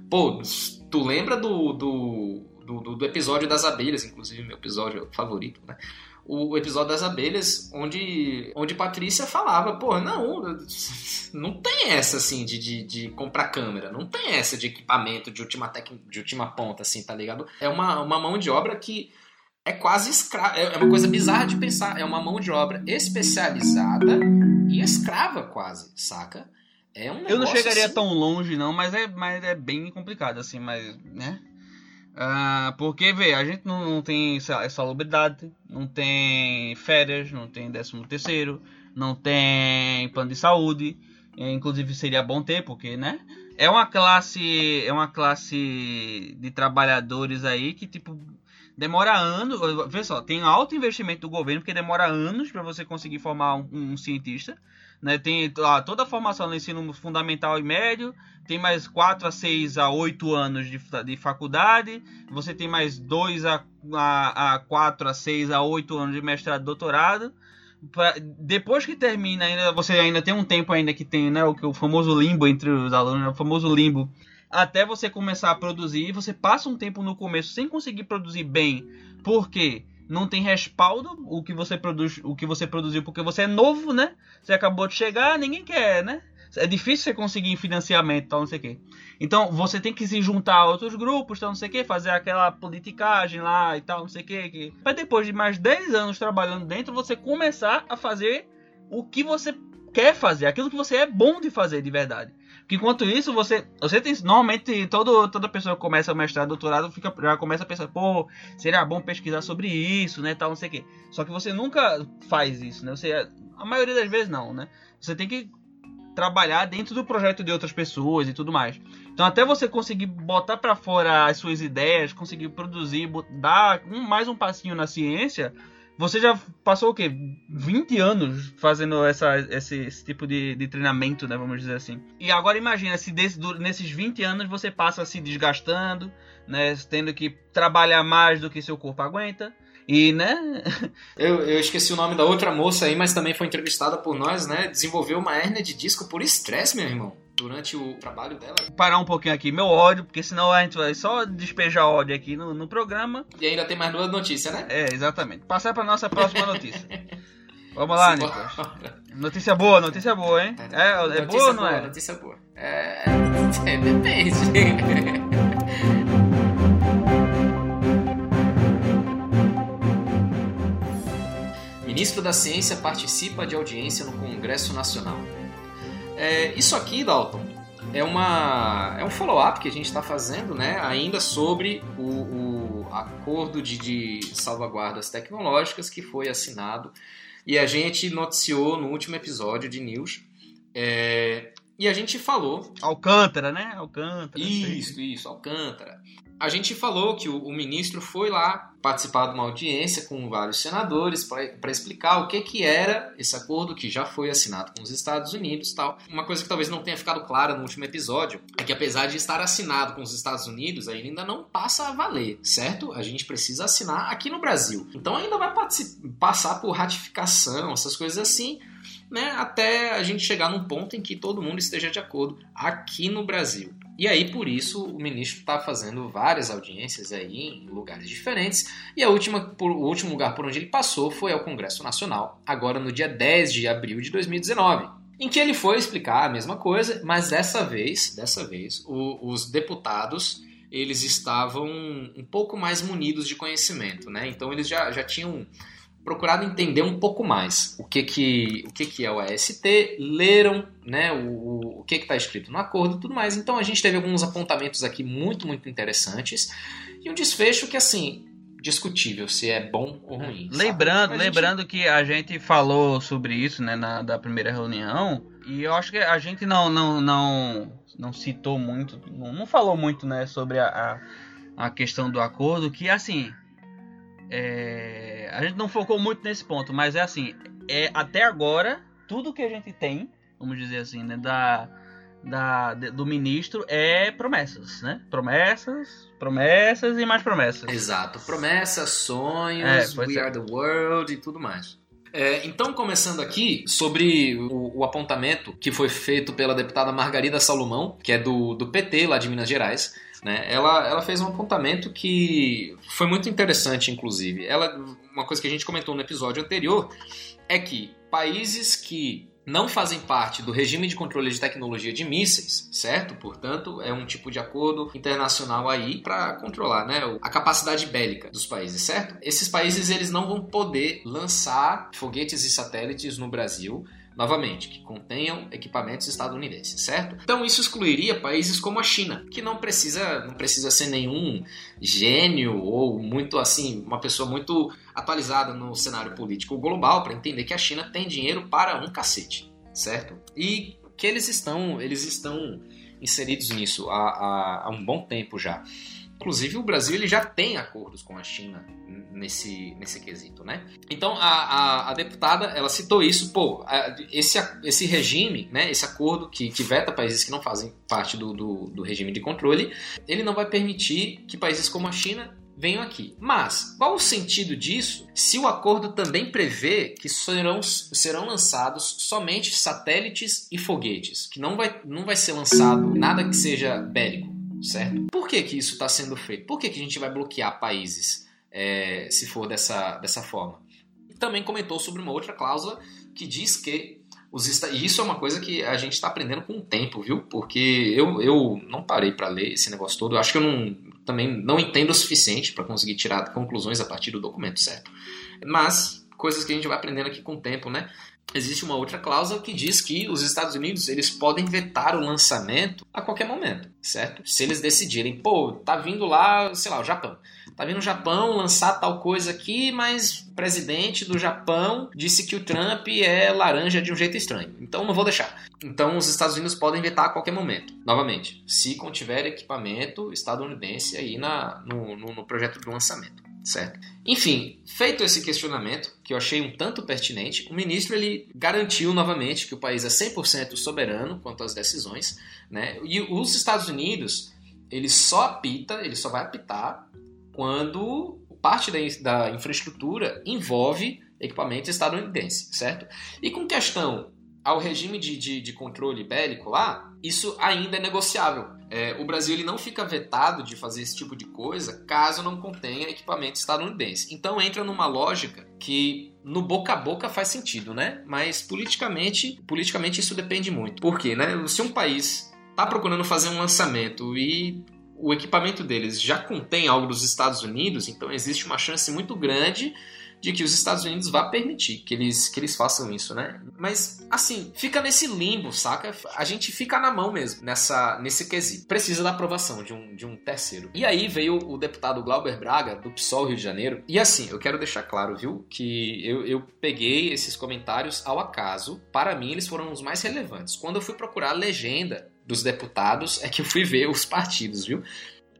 Pô, tu lembra do, do, do, do episódio das abelhas, inclusive meu episódio favorito, né? O episódio das abelhas, onde, onde Patrícia falava, pô, não, [LAUGHS] não tem essa assim de, de, de comprar câmera, não tem essa de equipamento de última, tec... de última ponta, assim, tá ligado? É uma, uma mão de obra que é quase escrava, é uma coisa bizarra de pensar, é uma mão de obra especializada e escrava quase, saca? É um Eu não chegaria assim, tão longe, não, mas é, mas é bem complicado, assim, mas, né? Ah, porque, vê, a gente não, não tem sa- salubridade, não tem férias, não tem décimo terceiro, não tem plano de saúde, é, inclusive seria bom ter, porque, né? É uma classe, é uma classe de trabalhadores aí que, tipo, demora anos, vê só, tem alto investimento do governo, porque demora anos para você conseguir formar um- um cientista, né? Tem ah, toda a formação no ensino fundamental e médio, tem mais 4 a 6 a 8 anos de, de faculdade, você tem mais 2 a, a, a 4 a 6 a 8 anos de mestrado e doutorado. Pra- depois que termina, ainda, você ainda tem um tempo ainda que tem né, o, o famoso limbo entre os alunos, né, o famoso limbo. Até você começar a produzir, você passa um tempo no começo sem conseguir produzir bem, porque não tem respaldo o que você produz, o que você produziu, porque você é novo, né? Você acabou de chegar, ninguém quer, né? É difícil você conseguir financiamento, tal, não sei o quê. Então você tem que se juntar a outros grupos, tal, não sei o quê, fazer aquela politicagem lá e tal, não sei o quê. Que... Pra depois de mais 10 anos trabalhando dentro, você começar a fazer o que você quer fazer, aquilo que você é bom de fazer de verdade. Porque enquanto isso, você. Você tem. Normalmente, todo, toda pessoa que começa o mestrado, doutorado, fica, já começa a pensar, pô, seria bom pesquisar sobre isso, né? Tal, não sei o quê. Só que você nunca faz isso, né? Você, a maioria das vezes não, né? Você tem que trabalhar dentro do projeto de outras pessoas e tudo mais. Então até você conseguir botar pra fora as suas ideias, conseguir produzir, dar um, mais um passinho na ciência, você já passou o quê? 20 anos fazendo essa, esse, esse tipo de, de treinamento, né? Vamos dizer assim. E agora imagina se desse, nesses 20 anos você passa se desgastando, né? Tendo que trabalhar mais do que seu corpo aguenta. E, né? [LAUGHS] Eu, eu esqueci o nome da outra moça aí, mas também foi entrevistada por nós, né? Desenvolveu uma hérnia de disco por estresse, meu irmão. Durante o trabalho dela. Parar um pouquinho aqui meu ódio, porque senão a gente vai só despejar ódio aqui no, no programa. E ainda tem mais duas notícias, né? É, exatamente. Passar pra nossa próxima notícia. [LAUGHS] Vamos lá. Nicolas. Notícia boa, notícia boa, hein? É, é Notícia boa ou não é? Notícia boa. É, é, [LAUGHS] depende. [LAUGHS] Ministro da Ciência participa de audiência no Congresso Nacional. É, isso aqui, Dalton, é, uma, é um follow-up que a gente está fazendo, né? Ainda sobre o, o acordo de, de salvaguardas tecnológicas que foi assinado e a gente noticiou no último episódio de News. é, e a gente falou. Alcântara, né? Alcântara. Isso, isso, Alcântara. A gente falou que o, o ministro foi lá participar de uma audiência com vários senadores para explicar o que, que era esse acordo que já foi assinado com os Estados Unidos tal. Uma coisa que talvez não tenha ficado clara no último episódio é que apesar de estar assinado com os Estados Unidos, ainda não passa a valer, certo? A gente precisa assinar aqui no Brasil. Então ainda vai passar por ratificação, essas coisas assim, né? Até a gente chegar num ponto em que todo mundo esteja de acordo aqui no Brasil. E aí, por isso, o ministro está fazendo várias audiências aí em lugares diferentes. E a última, por, o último lugar por onde ele passou foi ao Congresso Nacional, agora no dia 10 de abril de 2019. Em que ele foi explicar a mesma coisa, mas dessa vez, dessa vez, o- os deputados eles estavam um pouco mais munidos de conhecimento, né? Então eles já, já tinham procurado entender um pouco mais o que que, o que, que é o AST, leram né, o, o, que está escrito no acordo e tudo mais. Então a gente teve alguns apontamentos aqui muito, muito interessantes e um desfecho que, assim, discutível se é bom ou ruim. sabe? Lembrando, gente- lembrando que a gente falou sobre isso, né, na da primeira reunião, e eu acho que a gente não não não, não citou muito, não, não falou muito, né, sobre a, a, a questão do acordo, que assim, é, a gente não focou muito nesse ponto, mas é assim, é até agora tudo que a gente tem, vamos dizer assim, né, da da, do ministro é promessas, né? Promessas, promessas e mais promessas. Exato. Promessas, sonhos, É, We é. Are the World e tudo mais. É, então, começando aqui sobre o, o apontamento que foi feito pela deputada Margarida Salomão, que é do, do PT lá de Minas Gerais. Né? Ela, ela fez um apontamento que foi muito interessante, inclusive. Ela, uma coisa que a gente comentou no episódio anterior é que países que não fazem parte do regime de controle de tecnologia de mísseis, certo? Portanto, é um tipo de acordo internacional aí para controlar, né, a capacidade bélica dos países, certo? Esses países eles não vão poder lançar foguetes e satélites no Brasil novamente, que contenham equipamentos estadunidenses, certo? Então isso excluiria países como a China, que não precisa, não precisa ser nenhum gênio ou muito assim, uma pessoa muito atualizada no cenário político global para entender que a China tem dinheiro para um cacete, certo? E que eles estão, eles estão inseridos nisso há, há, há um bom tempo já. Inclusive o Brasil ele já tem acordos com a China nesse, nesse quesito, né? Então a, a, a deputada ela citou isso, pô, esse, esse regime, né, esse acordo que, que veta países que não fazem parte do, do, do regime de controle, ele não vai permitir que países como a China venham aqui. Mas qual o sentido disso se o acordo também prevê que serão, serão lançados somente satélites e foguetes, que não vai, não vai ser lançado nada que seja bélico, certo? Por que, que isso está sendo feito? Por que, que a gente vai bloquear países é, se for dessa, dessa forma? Também comentou sobre uma outra cláusula que diz que os e isso é uma coisa que a gente está aprendendo com o tempo, viu? Porque eu, eu não parei para ler esse negócio todo. Eu acho que eu não, também não entendo o suficiente para conseguir tirar conclusões a partir do documento, certo? Mas coisas que a gente vai aprendendo aqui com o tempo, né? Existe uma outra cláusula que diz que os Estados Unidos eles podem vetar o lançamento a qualquer momento, certo? Se eles decidirem, pô, tá vindo lá, sei lá, o Japão. Tá vindo o Japão lançar tal coisa aqui, mas o presidente do Japão disse que o Trump é laranja de um jeito estranho. Então não vou deixar. Então os Estados Unidos podem vetar a qualquer momento. Novamente, se contiver equipamento estadunidense aí na, no, no, no projeto do lançamento. Certo? Enfim, feito esse questionamento, que eu achei um tanto pertinente, o ministro ele garantiu novamente que o país é 100% soberano quanto às decisões, né? E os Estados Unidos, ele só apita, ele só vai apitar quando parte da, da infraestrutura envolve equipamento estadunidense, certo? E com questão ao regime de, de, de controle bélico lá, isso ainda é negociável. É, o Brasil ele não fica vetado de fazer esse tipo de coisa caso não contenha equipamento estadunidense. Então entra numa lógica que no boca a boca faz sentido, né? Mas politicamente, politicamente isso depende muito. Por quê, né? Se um país está procurando fazer um lançamento e o equipamento deles já contém algo dos Estados Unidos, então existe uma chance muito grande de que os Estados Unidos vá permitir que eles, que eles façam isso, né? Mas, assim, fica nesse limbo, saca? A gente fica na mão mesmo nessa, nesse quesito. Precisa da aprovação de um, de um terceiro. E aí veio o deputado Glauber Braga, do PSOL Rio de Janeiro. E assim, eu quero deixar claro, viu, que eu, eu peguei esses comentários ao acaso. Para mim, eles foram os mais relevantes. Quando eu fui procurar a legenda dos deputados, é que eu fui ver os partidos, viu?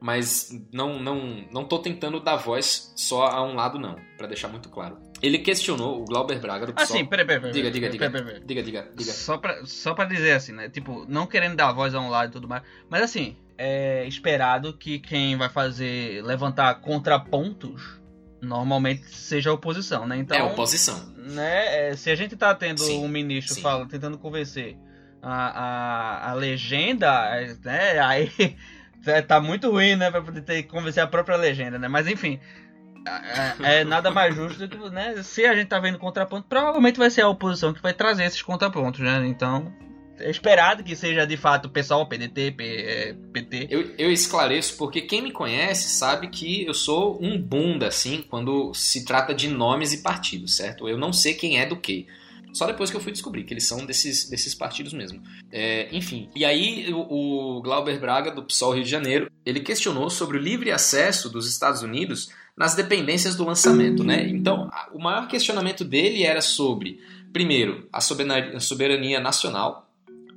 Mas não não não tô tentando dar voz só a um lado não, Pra deixar muito claro. Ele questionou o Glauber Braga do PSOL. Assim, peraí, peraí, peraí. Diga, diga, diga. peraí, peraí. Diga, diga, diga. Só pra, só pra dizer assim, né? Tipo, não querendo dar voz a um lado e tudo mais. Mas assim, é esperado que quem vai fazer levantar contrapontos normalmente seja a oposição, né? Então, é oposição. né, é, se a gente tá tendo Sim, um ministro sim. fala, tentando convencer a, a, a legenda, né? Aí tá muito ruim, né? Pra poder ter que convencer a própria legenda, né? Mas enfim. É, é nada mais justo do que, né? Se a gente tá vendo contraponto, provavelmente vai ser a oposição que vai trazer esses contrapontos, né? Então, é esperado que seja de fato o pessoal, PDT, P, é, PT. Eu, eu esclareço porque quem me conhece sabe que eu sou um bunda, assim, quando se trata de nomes e partidos, certo? Eu não sei quem é do que. Só depois que eu fui descobrir que eles são desses, desses partidos mesmo. É, enfim, e aí o, o Glauber Braga, do PSOL Rio de Janeiro, ele questionou sobre o livre acesso dos Estados Unidos nas dependências do lançamento, né? Então, o maior questionamento dele era sobre, primeiro, a soberania, a soberania nacional,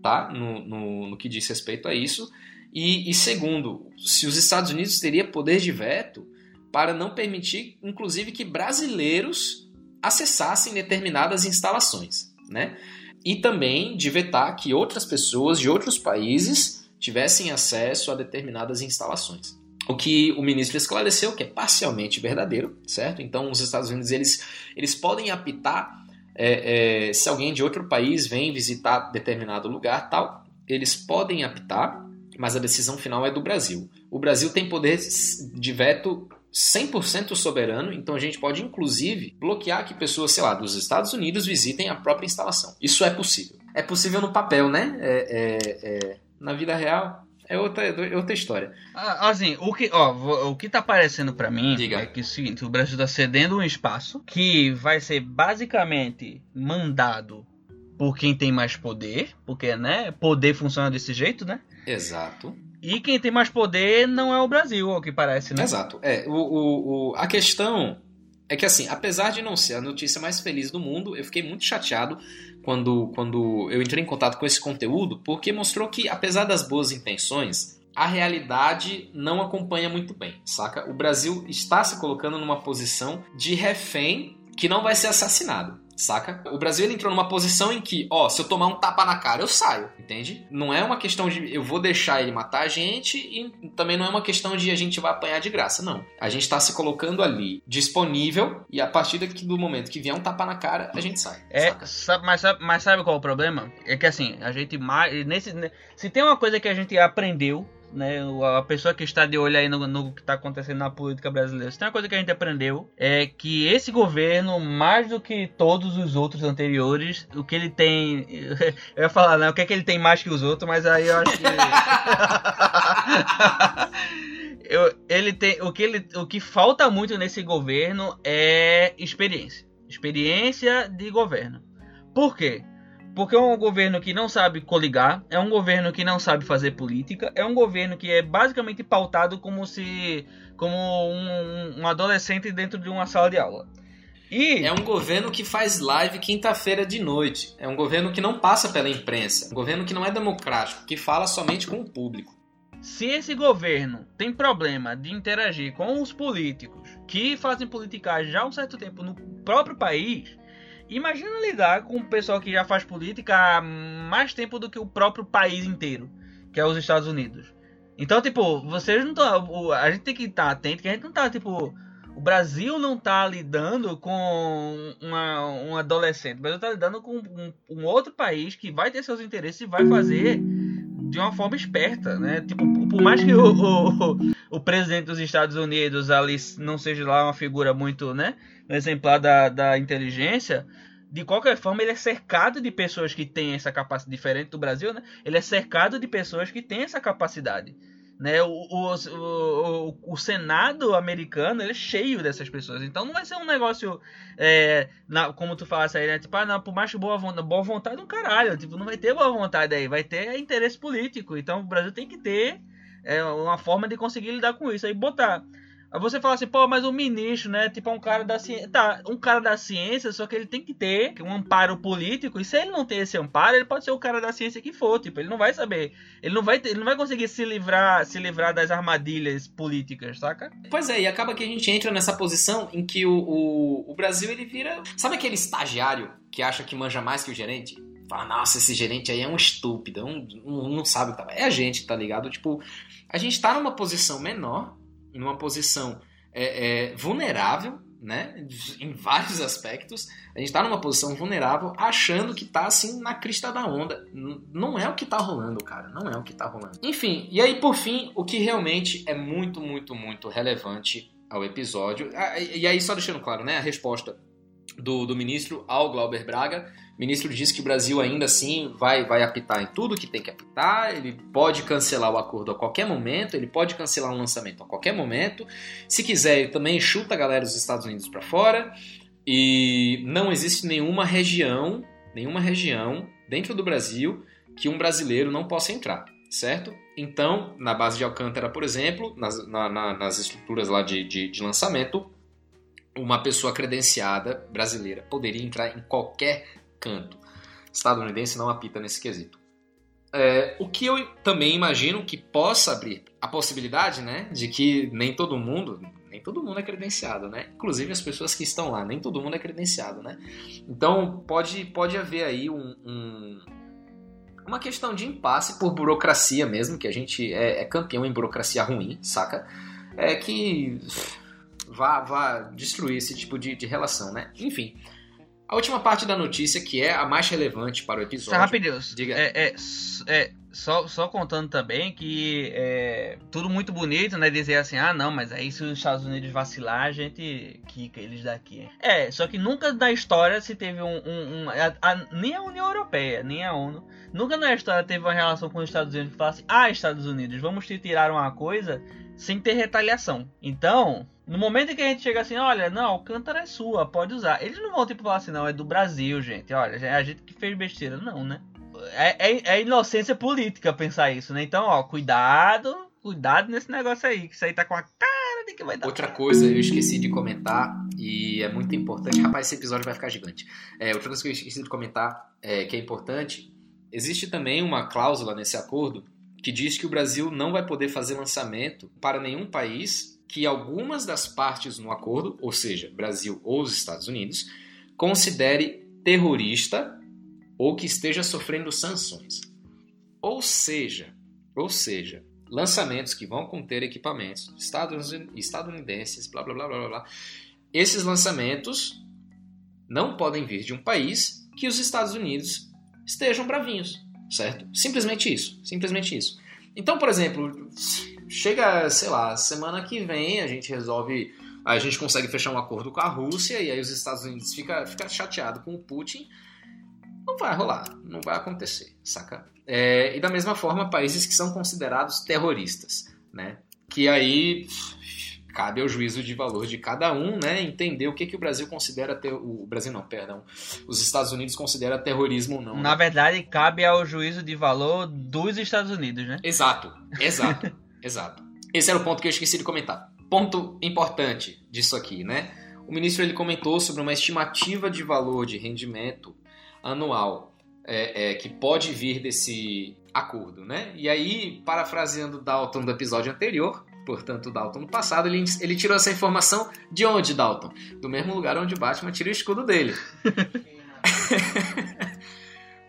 tá? No, no, no que diz respeito a isso. E, e segundo, se os Estados Unidos teriam poder de veto para não permitir, inclusive, que brasileiros acessassem determinadas instalações, né? e também de vetar que outras pessoas de outros países tivessem acesso a determinadas instalações. O que o ministro esclareceu que é parcialmente verdadeiro, certo? Então, os Estados Unidos eles, eles podem apitar é, é, se alguém de outro país vem visitar determinado lugar, tal, eles podem apitar, mas a decisão final é do Brasil. O Brasil tem poder de veto 100% soberano, então a gente pode inclusive bloquear que pessoas, sei lá, dos Estados Unidos visitem a própria instalação. Isso é possível. É possível no papel, né? É, é, é, na vida real é outra, é outra história. Ah, Assim, o que, ó, o que tá parecendo pra mim Diga. é que é o seguinte, o Brasil tá cedendo um espaço que vai ser basicamente mandado por quem tem mais poder, porque, né, poder funciona desse jeito, né? Exato. E quem tem mais poder não é o Brasil, ao que parece, né? Exato. É, o, o, o- a questão é que, assim, apesar de não ser a notícia mais feliz do mundo, eu fiquei muito chateado quando, quando eu entrei em contato com esse conteúdo, porque mostrou que, apesar das boas intenções, a realidade não acompanha muito bem, saca? O Brasil está se colocando numa posição de refém que não vai ser assassinado. Saca? O Brasil entrou numa posição em que, ó, se eu tomar um tapa na cara, eu saio, entende? Não é uma questão de eu vou deixar ele matar a gente e também não é uma questão de a gente vai apanhar de graça, não. A gente tá se colocando ali disponível e a partir do momento que vier um tapa na cara, a gente sai. É, sabe- mas, sabe, mas sabe qual é o problema? É que assim, a gente mais. Nesse, ne- se tem uma coisa que a gente aprendeu, né? A pessoa que está de olho aí no, no que está acontecendo na política brasileira, se tem uma coisa que a gente aprendeu, é que esse governo, mais do que todos os outros anteriores, o que ele tem. [LAUGHS] Eu ia falar, né? O que é que ele tem mais que os outros, mas aí eu acho que. [LAUGHS] Eu- ele tem o que ele o que falta muito nesse governo é experiência experiência de governo por quê porque é um governo que não sabe coligar é um governo que não sabe fazer política é um governo que é basicamente pautado como se como um, um adolescente dentro de uma sala de aula e É um governo que faz live quinta-feira de noite. É um governo que não passa pela imprensa. Um governo que não é democrático, que fala somente com o público. Se esse governo tem problema de interagir com os políticos que fazem politicagem já há um certo tempo no próprio país, imagina lidar com o pessoal que já faz política há mais tempo do que o próprio país inteiro, que é os Estados Unidos. Então, tipo, vocês não estão. A gente tem que estar atento que a gente não tá, tipo. O Brasil não tá lidando com uma, um adolescente. Brasil tá lidando com um, um outro país que vai ter seus interesses e vai fazer de uma forma esperta, né? Tipo, por mais que o, o, o presidente dos Estados Unidos ali não seja lá uma figura muito, né? Exemplar da, da inteligência, de qualquer forma ele é cercado de pessoas que têm essa capacidade, diferente do Brasil, né? Ele é cercado de pessoas que têm essa capacidade. Né, o, o, o, o Senado americano ele é cheio dessas pessoas. Então não vai ser um negócio, é, na- como tu falasse aí, né? Tipo, ah, não, por mais boa vontade, boa vontade um caralho. Tipo, não vai ter boa vontade aí, vai ter interesse político. Então o Brasil tem que ter é, uma forma de conseguir lidar com isso. Aí botar. Aí você fala assim, pô, mas o ministro, né? Tipo, é um cara da ciência. Tá, um cara da ciência, só que ele tem que ter um amparo político. E se ele não tem esse amparo, ele pode ser o cara da ciência que for. Tipo, ele não vai saber. Ele não vai, ter- ele não vai conseguir se livrar, se livrar das armadilhas políticas, saca? Pois é, e acaba que a gente entra nessa posição em que o, o, o Brasil ele vira. Sabe aquele estagiário que acha que manja mais que o gerente? Fala, nossa, esse gerente aí é um estúpido, é um, um- não sabe o que tá. É a gente, tá ligado? Tipo, a gente tá numa posição menor, numa posição é, é, vulnerável, né? Em vários aspectos. A gente tá numa posição vulnerável, achando que tá assim na crista da onda. Não é o que tá rolando, cara. Não é o que tá rolando. Enfim, e aí por fim, o que realmente é muito, muito, muito relevante ao episódio. E aí, só deixando claro, né? A resposta do, do ministro ao Glauber Braga. O ministro disse que o Brasil ainda assim vai, vai apitar em tudo que tem que apitar, ele pode cancelar o acordo a qualquer momento, ele pode cancelar um lançamento a qualquer momento. Se quiser, ele também chuta a galera dos Estados Unidos para fora. E não existe nenhuma região, nenhuma região dentro do Brasil que um brasileiro não possa entrar, certo? Então, na base de Alcântara, por exemplo, nas, na- na- nas estruturas lá de, de, de lançamento, uma pessoa credenciada brasileira poderia entrar em qualquer canto. Estadunidense não apita nesse quesito. É, o que eu também imagino que possa abrir a possibilidade, né, de que nem todo mundo, Nem todo mundo é credenciado, né? Inclusive as pessoas que estão lá, nem todo mundo é credenciado, né? Então pode, pode haver aí um, um- uma questão de impasse por burocracia mesmo, que a gente é, é campeão em burocracia ruim, saca? É que vá, vá destruir esse tipo de, de relação, né? Enfim. A última parte da notícia, que é a mais relevante para o Só episódio. rapidinho. Diga. É, é, é, só, só contando também que é tudo muito bonito, né? Dizer assim, ah, não, mas aí se os Estados Unidos vacilar, a gente quica eles daqui. É, só que nunca na história se teve um. um- um- a- a- nem a União Europeia, nem a ONU. Nunca na história teve uma relação com os Estados Unidos que falasse, ah, Estados Unidos, vamos te tirar uma coisa sem ter retaliação. Então, no momento em que a gente chega assim, olha, não, Alcântara é sua, pode usar. Eles não vão tipo falar assim, não, é do Brasil, gente. Olha, é a gente que fez besteira. Não, né? É, é- é inocência política pensar isso, né? Então, ó, cuidado, cuidado nesse negócio aí, que isso aí tá com a cara de que vai dar. Outra coisa eu esqueci de comentar e é muito importante. Rapaz, esse episódio vai ficar gigante. É, outra coisa que eu esqueci de comentar é, que é importante: existe também uma cláusula nesse acordo que diz que o Brasil não vai poder fazer lançamento para nenhum país que algumas das partes no acordo, ou seja, Brasil ou os Estados Unidos, considere terrorista ou que esteja sofrendo sanções. Ou seja, ou seja, lançamentos que vão conter equipamentos estadunidenses, blá blá blá blá, blá. Esses lançamentos não podem vir de um país que os Estados Unidos estejam bravinhos, certo? Simplesmente isso, simplesmente isso. Então, por exemplo, chega, sei lá, semana que vem a gente resolve, a gente consegue fechar um acordo com a Rússia e aí os Estados Unidos fica, fica chateado com o Putin. Não vai rolar, não vai acontecer, saca? É, e da mesma forma, países que são considerados terroristas, né? Que aí cabe ao juízo de valor de cada um, né? Entender o que, que o Brasil considera ter o Brasil não, perdão, os Estados Unidos considera terrorismo ou não. Na né? verdade, cabe ao juízo de valor dos Estados Unidos, né? Exato, [LAUGHS] exato, exato. Esse era o ponto que eu esqueci de comentar. Ponto importante disso aqui, né? O ministro ele comentou sobre uma estimativa de valor de rendimento anual é, é, que pode vir desse acordo, né? E aí, parafraseando Dalton do episódio anterior, portanto, Dalton no passado, ele, ele tirou essa informação de onde, Dalton? Do mesmo lugar onde o Batman tira o escudo dele. [LAUGHS]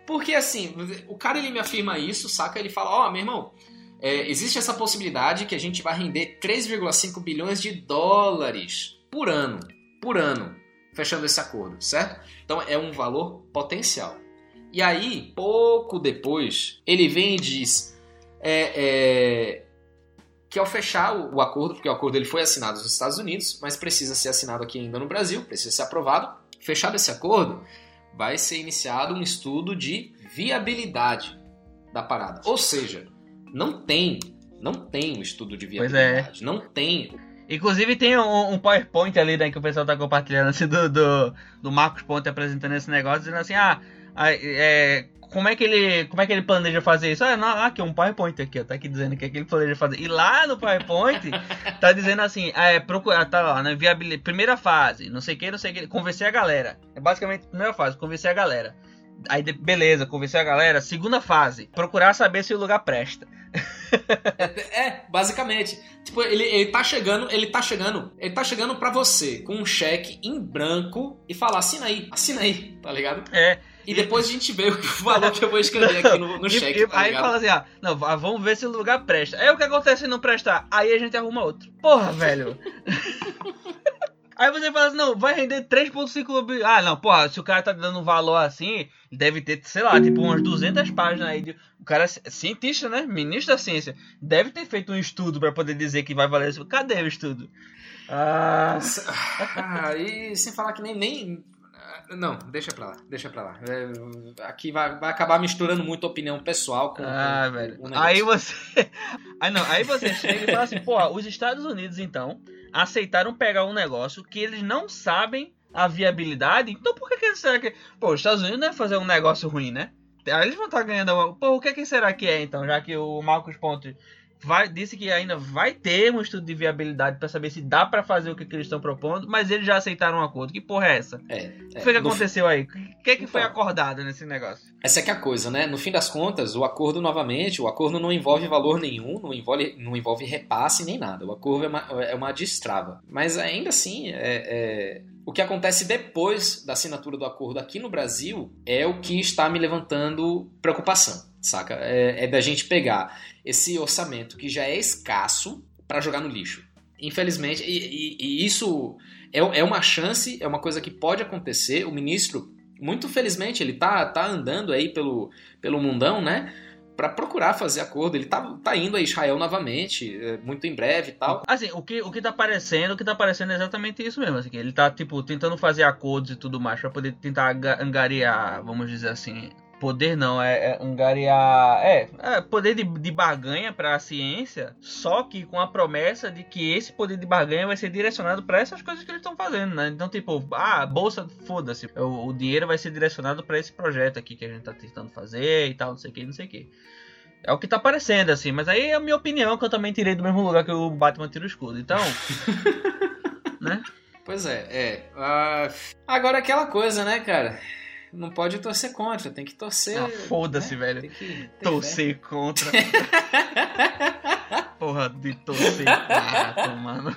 Porque assim, o cara ele me afirma isso, saca? Ele fala, ó, meu irmão, é, existe essa possibilidade que a gente vai render 3,5 bilhões de dólares por ano, por ano, fechando esse acordo, certo? Então é um valor potencial. E aí, pouco depois, ele vem e diz é, é, que ao fechar o, o acordo, porque o acordo ele foi assinado nos Estados Unidos, mas precisa ser assinado aqui ainda no Brasil, precisa ser aprovado. Fechado esse acordo, vai ser iniciado um estudo de viabilidade da parada. Ou seja, não tem, não tem um estudo de Pois é. viabilidade, não tem. Inclusive tem um, um PowerPoint ali, né, que o pessoal tá compartilhando, assim, do, do, do Marcos Ponte apresentando esse negócio, dizendo assim, ah, é, como é que ele como é que ele planeja fazer isso? Ah, não, aqui um PowerPoint aqui, ó, tá aqui dizendo que é que ele planeja fazer. E lá no PowerPoint [LAUGHS] tá dizendo assim, ah, é, procurar, tá lá, né, viabilidade, primeira fase, não sei o que, não sei o que, convencer a galera. É basicamente a primeira fase, convencer a galera. Aí, beleza, convencer a galera. Segunda fase, procurar saber se o lugar presta. É, basicamente. Tipo, ele, ele tá chegando, ele tá chegando, ele tá chegando pra você com um cheque em branco e falar, assina aí, assina aí, tá ligado? É, E depois a gente vê o valor que eu vou escrever aqui no, no E- cheque, e- tá aí fala assim, ah, não, va- vamos ver se o lugar presta. Aí o que acontece se não prestar? Aí a gente arruma outro. Porra, velho. [LAUGHS] aí você fala assim, não, vai render 3.5 bi- Ah, não, porra, se o cara tá dando um valor assim, deve ter, sei lá, tipo umas 200 páginas aí. De... O cara é ci- cientista, né? Ministro da ciência. Deve ter feito um estudo pra poder dizer que vai valer isso. Cadê o estudo? Ah, Ah, e sem falar que nem, nem. Não, deixa pra lá, deixa pra lá. É, aqui vai, vai acabar misturando muito opinião pessoal com. Ah, com- velho. com. Aí você. [LAUGHS] Aí não, aí você chega e fala assim, pô, os Estados Unidos, então, aceitaram pegar um negócio que eles não sabem a viabilidade. Então por que, que será que. Pô, os Estados Unidos não é fazer um negócio ruim, né? Eles vão estar ganhando. uma- Pô, o que, que será que é então? Já que o Marcos Pontes vai, disse que ainda vai ter um estudo de viabilidade pra saber se dá pra fazer o que, que eles estão propondo, mas eles já aceitaram um acordo. Que porra é essa? É, O que é, foi que aconteceu aí? O que, que foi Então. acordado nesse negócio? Essa é que é a coisa, né? No fim das contas, o acordo, novamente, o acordo não envolve valor nenhum, não envolve, não envolve repasse nem nada. O acordo é uma, é uma destrava. Mas ainda assim, é, é- o que acontece depois da assinatura do acordo aqui no Brasil é o que está me levantando preocupação, saca? É, é da gente pegar esse orçamento que já é escasso para jogar no lixo. Infelizmente, e, e- e isso é, é uma chance, é uma coisa que pode acontecer. O ministro muito felizmente ele tá, tá andando aí pelo, pelo mundão, né? Pra procurar fazer acordo. Ele tá, tá indo a Israel novamente, é, muito em breve e tal. Assim, o que, o que tá parecendo, o que tá parecendo é exatamente isso mesmo. Assim, ele tá, tipo, tentando fazer acordos e tudo mais pra poder tentar angariar, vamos dizer assim. Poder não, é, é angariar. É, é poder de, de barganha pra ciência, só que com a promessa de que esse poder de barganha vai ser direcionado pra essas coisas que eles estão fazendo, né? Então, tipo, ah, bolsa, foda-se. O, o dinheiro vai ser direcionado pra esse projeto aqui que a gente tá tentando fazer e tal, não sei o que, não sei o que. É o que tá parecendo, assim. Mas aí é a minha opinião, que eu também tirei do mesmo lugar que o Batman tira o escudo. Então. [LAUGHS] né? Pois é, é. ah, agora aquela coisa, né, cara? Não pode torcer contra, tem que torcer. Ah, foda-se, né? velho. Tem Torcer contra. [LAUGHS] Porra de torcer contra, mano.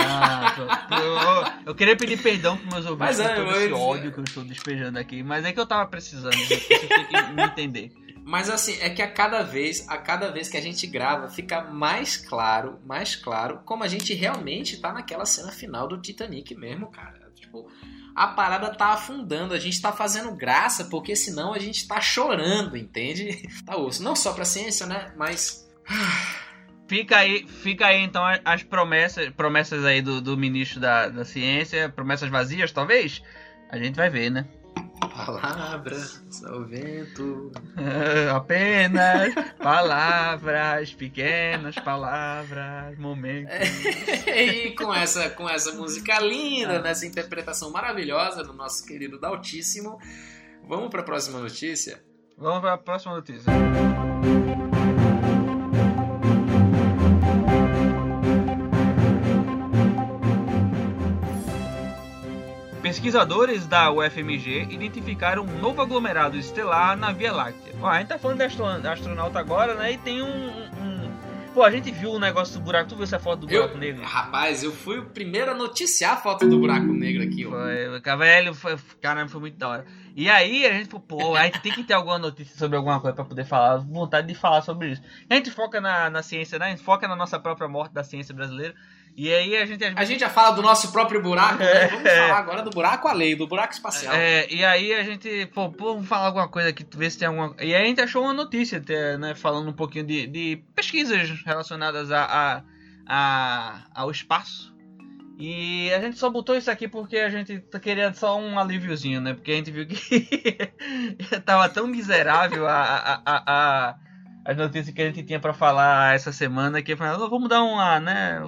Ah, tô- eu, eu queria pedir perdão pros meus ouvintes Mas por é, todo mas- esse ódio que eu estou despejando aqui, mas é que eu tava precisando, vocês têm que me entender. Mas assim, é que a cada vez, a cada vez que a gente grava, fica mais claro, mais claro, como a gente realmente tá naquela cena final do Titanic mesmo, cara. Tipo, a parada tá afundando, a gente tá fazendo graça, porque senão a gente tá chorando, entende? [LAUGHS] Tá osso. Não só pra ciência, né? Mas. [SIGHS] Fica aí, fica aí então as promessas, promessas aí do, do ministro da, da ciência, promessas vazias, talvez? A gente vai ver, né? Palavras ao vento. [LAUGHS] Apenas palavras, pequenas palavras, momentos. [LAUGHS] e com essa, com essa música linda, nessa interpretação maravilhosa do nosso querido Daltíssimo, vamos pra próxima notícia? Vamos para a próxima notícia. Pesquisadores da UFMG identificaram um novo aglomerado estelar na Via Láctea. Ó, a gente tá falando de astro- astronauta agora, né? E tem um, um- Pô, a gente viu o negócio do buraco. Tu viu essa foto do Eu- buraco negro? Rapaz, eu fui o primeiro a noticiar a foto do buraco negro aqui, ó. Foi, cara, velho, foi, caramba, foi muito da hora. E aí a gente falou, pô, a gente tem que ter alguma notícia sobre alguma coisa pra poder falar, vontade de falar sobre isso. A gente foca na, na ciência, né? A gente foca na nossa própria morte da ciência brasileira. E aí a gente A gente já fala do nosso próprio buraco, né? Vamos É. falar agora do buraco alheio, do buraco espacial. É, e aí a gente, pô, pô, vamos falar alguma coisa aqui, ver se tem alguma. E aí a gente achou uma notícia, até, né, falando um pouquinho de, de pesquisas relacionadas a, a, a- ao espaço. E a gente só botou isso aqui porque a gente tá queria só um alíviozinho, né? Porque a gente viu que [LAUGHS] tava tão miserável a, a, a, a- as notícias que a gente tinha pra falar essa semana que falou, vamos dar uma, né?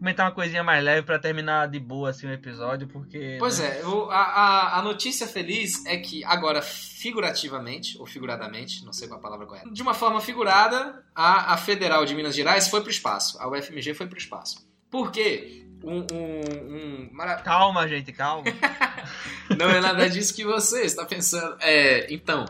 Comentar uma coisinha mais leve pra terminar de boa assim o episódio, porque. Pois né? é, o- a, a, notícia feliz é que agora, figurativamente, ou figuradamente, não sei qual a palavra correta, de uma forma figurada, a, a Federal de Minas Gerais foi pro espaço, a UFMG foi pro espaço. Por quê? Um, um, um Calma, gente, calma. [LAUGHS] Não é nada disso que você está pensando. É, então,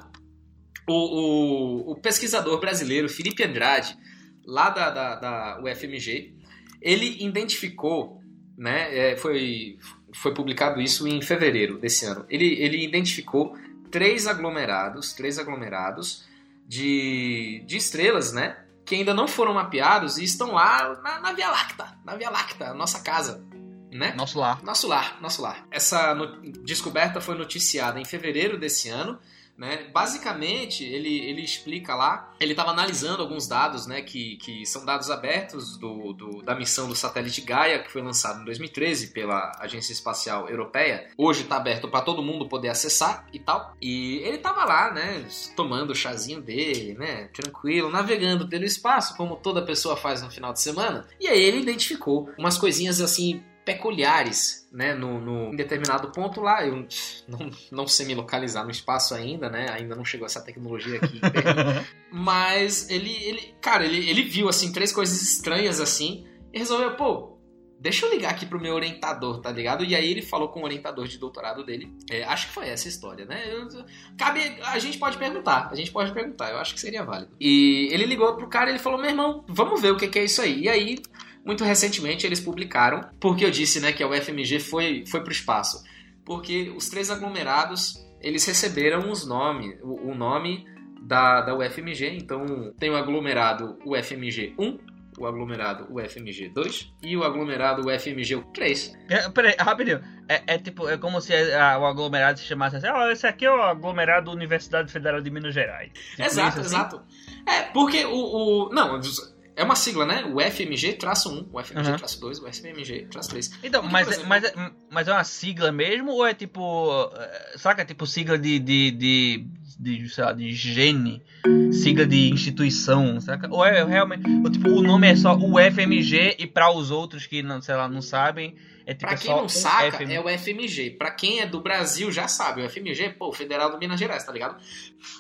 o, o, o pesquisador brasileiro Felipe Andrade, lá da, da, da UFMG, ele identificou, né, é, foi, foi publicado isso em fevereiro desse ano, ele, ele identificou três aglomerados, três aglomerados de, de estrelas, né, que ainda não foram mapeados e estão lá na, na Via Láctea, na Via Láctea, nossa casa, né? Nosso lar. Nosso lar, nosso lar. Essa descoberta foi noticiada em fevereiro desse ano. Né? Basicamente, ele, ele explica lá, ele estava analisando alguns dados, né, que, que são dados abertos do, do- da missão do satélite Gaia, que foi lançado em 2013 pela Agência Espacial Europeia. Hoje está aberto para todo mundo poder acessar e tal. E ele estava lá, né, tomando o chazinho dele, né, tranquilo, navegando pelo espaço, como toda pessoa faz no final de semana. E aí ele identificou umas coisinhas assim peculiares, né, no, no- em determinado ponto lá. Eu [LAUGHS] não, não sei me localizar no espaço ainda, né? Ainda não chegou essa tecnologia aqui. [LAUGHS] Mas ele, ele, cara, ele, ele viu assim três coisas estranhas assim e resolveu, pô, deixa eu ligar aqui pro meu orientador, tá ligado? E aí ele falou com o orientador de doutorado dele. É, acho que foi essa a história, né? Eu- cabe, a gente pode perguntar, a gente pode perguntar, eu acho que seria válido. E ele ligou pro cara e ele falou: meu irmão, vamos ver o que, que é isso aí. E aí, muito recentemente, eles publicaram, porque eu disse, né, que a UFMG foi, foi pro espaço. Porque os três aglomerados, eles receberam os nomes, o, o nome da, da UFMG. Então, tem o aglomerado UFMG 1, o aglomerado UFMG 2 e o aglomerado UFMG 3. É, peraí, rapidinho. É, é tipo, é como se a- o aglomerado se chamasse assim, ó, esse aqui é o aglomerado Universidade Federal de Minas Gerais. Tipo exato, assim? exato. É, porque o, o. Não, é uma sigla, né? O FMG-1, o FMG-2, o FMG-3. Então, Porque, mas, por exemplo, mas, é- mas é uma sigla mesmo ou é tipo. é, Saca, tipo sigla de. de, de, de, sei lá, de gene, sigla de instituição, saca? Ou é realmente. Ou, tipo, o nome é só o FMG e para os outros que não, sei lá, não sabem, é tipo Pra quem não saca, FMG. é o FMG. Pra quem é do Brasil já sabe, o FMG, pô, Federal do Minas Gerais, tá ligado?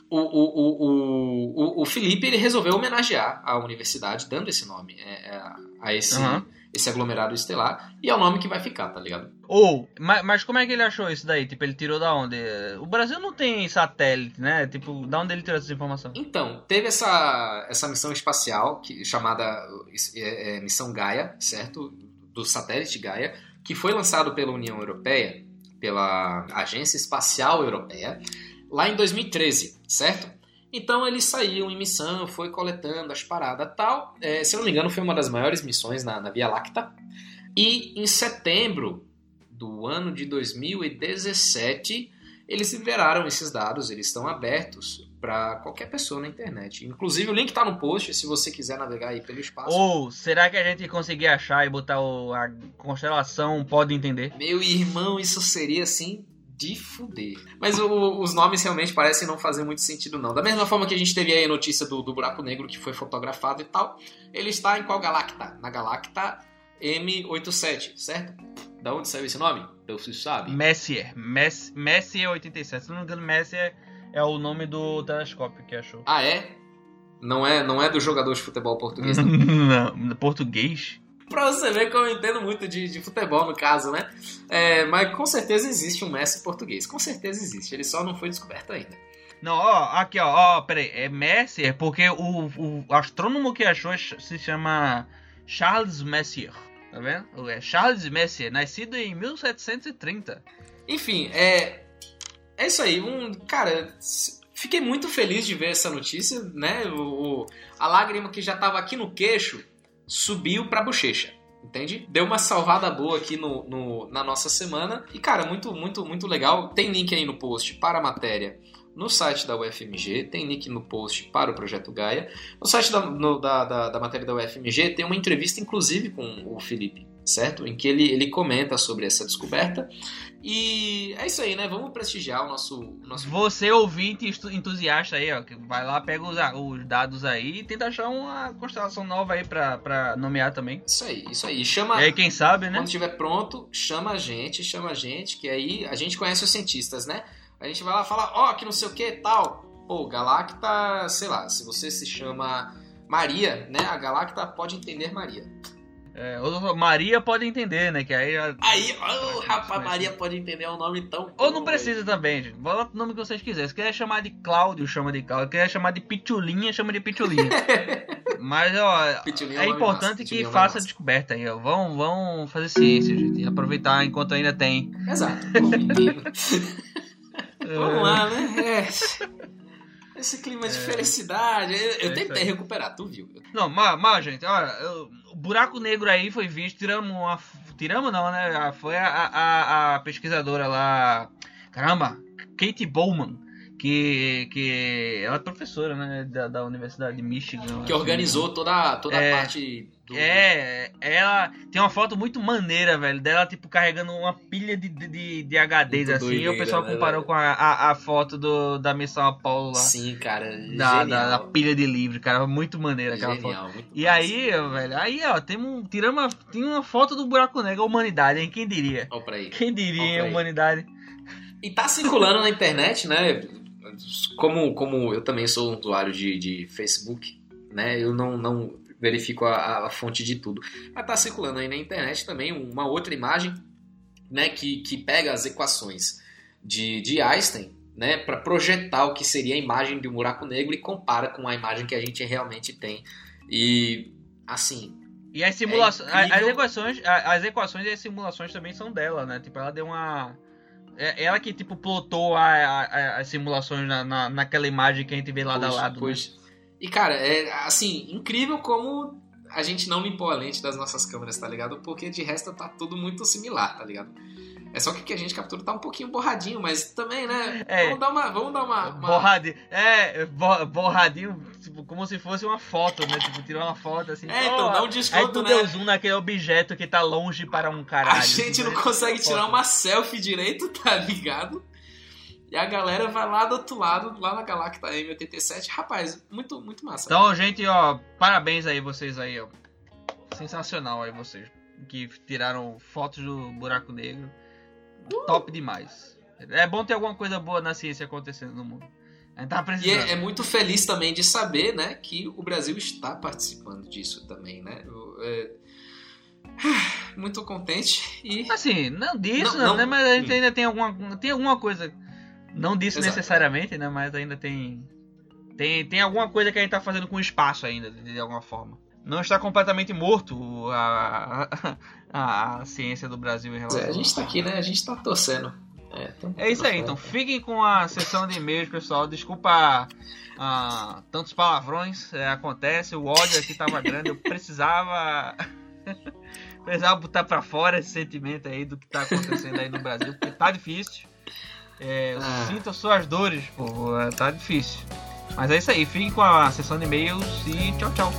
O, o, o, o, o, Felipe, ele resolveu homenagear a universidade, dando esse nome é, é, a esse, Aham. esse aglomerado estelar, e é o nome que vai ficar, tá ligado? Ou, mas, mas como é que ele achou isso daí? Tipo, ele tirou da onde? O Brasil não tem satélite, né? Tipo, da onde ele tirou essa informação? Então, teve essa, essa missão espacial, que, chamada é, é, Missão Gaia, certo? Do satélite Gaia, que foi lançado pela União Europeia, pela Agência Espacial Europeia, lá em 2013, certo? Então eles saíam em missão, foi coletando as paradas tal. É, se eu não me engano, foi uma das maiores missões na, na Via Láctea. E em setembro do ano de 2017, eles liberaram esses dados, eles estão abertos para qualquer pessoa na internet. Inclusive o link tá no post, se você quiser navegar aí pelo espaço. Ou será que a gente conseguir achar e botar o, a constelação pode entender? Meu irmão, isso seria assim de fuder. Mas o- os nomes realmente parecem não fazer muito sentido, não. Da mesma forma que a gente teve aí a notícia do, do buraco negro que foi fotografado e tal, ele está em qual galacta? Na galacta M87, certo? Da onde saiu esse nome? Então se sabe. Messier. Mess, Messier 87. Se não me engano, Messier é o nome do telescópio que achou. Ah, é? Não é, não é do jogador de futebol português, [LAUGHS] não. não, português? pra você ver que eu entendo muito de, de futebol, no caso, né? É, mas com certeza existe um Messi português. Com certeza existe. Ele só não foi descoberto ainda. Não, ó, aqui, ó, ó, peraí. É Messier porque o, o astrônomo que achou se chama Charles Messier. Tá vendo? É Charles Messier, nascido em 1730. Enfim, é. É isso aí. Um, cara, fiquei muito feliz de ver essa notícia, né? O, a lágrima que já tava aqui no queixo subiu pra bochecha. Entende? Deu uma salvada boa aqui no, no- na nossa semana. E, cara, muito, muito, muito legal. Tem link aí no post para a matéria no site da UFMG, tem link no post para o Projeto Gaia. No site da, no- da, da, da matéria da UFMG tem uma entrevista, inclusive, com o Felipe, certo? Em que ele, ele comenta sobre essa descoberta. E é isso aí, né? Vamos prestigiar o nosso. o nosso... Você, ouvinte entusiasta aí, ó, que vai lá, pega os, a- os dados aí e tenta achar uma constelação nova aí pra, pra nomear também. Isso aí, isso aí. Chama. E aí, quem sabe, né? Quando estiver pronto, chama a gente, chama a gente, que aí a gente conhece os cientistas, né? A gente vai lá falar, ó, que não sei o que tal. Pô, Galacta, sei lá, se você se chama Maria, né? A Galacta pode entender Maria. É, ou- Maria pode entender, né? Que aí. já- Aí, oh, rapaz, Maria pode entender um nome tão. Ou não precisa também, gente. Bota o nome que vocês quiserem. Se quiser chamar de Cláudio, chama de Cláudio. Se quiser chamar de Pitulinha, chama de Pitulinha. [LAUGHS] Mas, ó, Pitulinha é é importante massa, que Pitulinha é faça a descoberta aí, ó. Vão, vão fazer ciência, gente. E aproveitar enquanto ainda tem. Exato. [LAUGHS] [LAUGHS] Vamos lá, né? É. Esse clima de felicidade. Eu, eu É tentei recuperar, tu viu? Não, mas, mas gente, olha, eu- o buraco negro aí foi visto, tiramos uma. Tiramos não, né? Foi a, a, a pesquisadora lá. Caramba, Kate Bowman. Que, que ela é professora, né? Da, da Universidade de Michigan. Que assim. organizou toda, toda É. a parte do- É, ela tem uma foto muito maneira, velho, dela, tipo, carregando uma pilha de, de, de HDs, Muito assim, e o pessoal né, comparou velho? com a, a, a foto do, da missão Apollo lá, Sim, cara. da, da, da pilha de livro, cara, muito maneira aquela foto. Genial, muito E massa. aí, velho, aí, ó, tem um, tiramos uma, tem uma foto do buraco negro, a humanidade, hein, quem diria? Ó pra aí. Quem diria, hein, humanidade? E tá circulando na internet, né? Como, como eu também sou um usuário de, de Facebook, né? Eu não, não verifico a, a fonte de tudo. Mas tá circulando aí na internet também uma outra imagem, né? Que, que pega as equações de, de Einstein, né? Para projetar o que seria a imagem de um buraco negro e compara com a imagem que a gente realmente tem. E, assim, E as simulações, É as equações, as equações e as simulações também são dela, né? Tipo, ela deu uma é ela que tipo plotou a- a- a- as simulações na, na, naquela imagem que a gente vê lado a Pois, lado. né? E, cara, é assim, incrível como a gente não limpou a lente das nossas câmeras, tá ligado? Porque de resto tá tudo muito similar, tá ligado? É só que o que a gente captura tá um pouquinho borradinho, mas também, né? É. Vamos dar uma. Vamos dar uma. uma- Borradinho, é, bo- borradinho, tipo, como se fosse uma foto, né? Tipo, tirou uma foto assim. É, então, dá um Aí desconto, tu né? deu zoom naquele objeto que tá longe para um caralho. A gente não Tipo, consegue tirar uma selfie direito, tá ligado? E a galera vai lá do outro lado, lá na Galacta M87. Rapaz, muito, muito massa. Então, gente, ó, parabéns aí vocês aí, ó. Sensacional aí vocês que tiraram fotos do buraco negro. Top demais. É bom ter alguma coisa boa na ciência acontecendo no mundo. A gente tá E precisando. é, é muito feliz também de saber, né, que o Brasil está participando disso também, né? Eu, é, [SIGHS] Muito contente e Assim, não disso, Não, não. né? Mas a gente ainda tem alguma, tem alguma coisa. Não disso Exato. necessariamente, né? Mas ainda tem, tem. Tem alguma coisa que a gente tá fazendo com o espaço ainda, de, de alguma forma. Não está completamente morto a, [LAUGHS] a, a ciência do Brasil em relação É, a gente tá aqui, né? A gente tá torcendo. É, É isso aí, então fiquem com a sessão de e-mails, pessoal. Desculpa ah, tantos palavrões, é, acontece, o ódio aqui tava grande, eu precisava. [LAUGHS] precisava botar pra fora esse sentimento aí do que tá acontecendo aí no Brasil, porque tá difícil. É, eu Ah. sinto as suas dores, pô, é, tá difícil. Mas é isso aí, fiquem com a sessão de e-mails e tchau, tchau.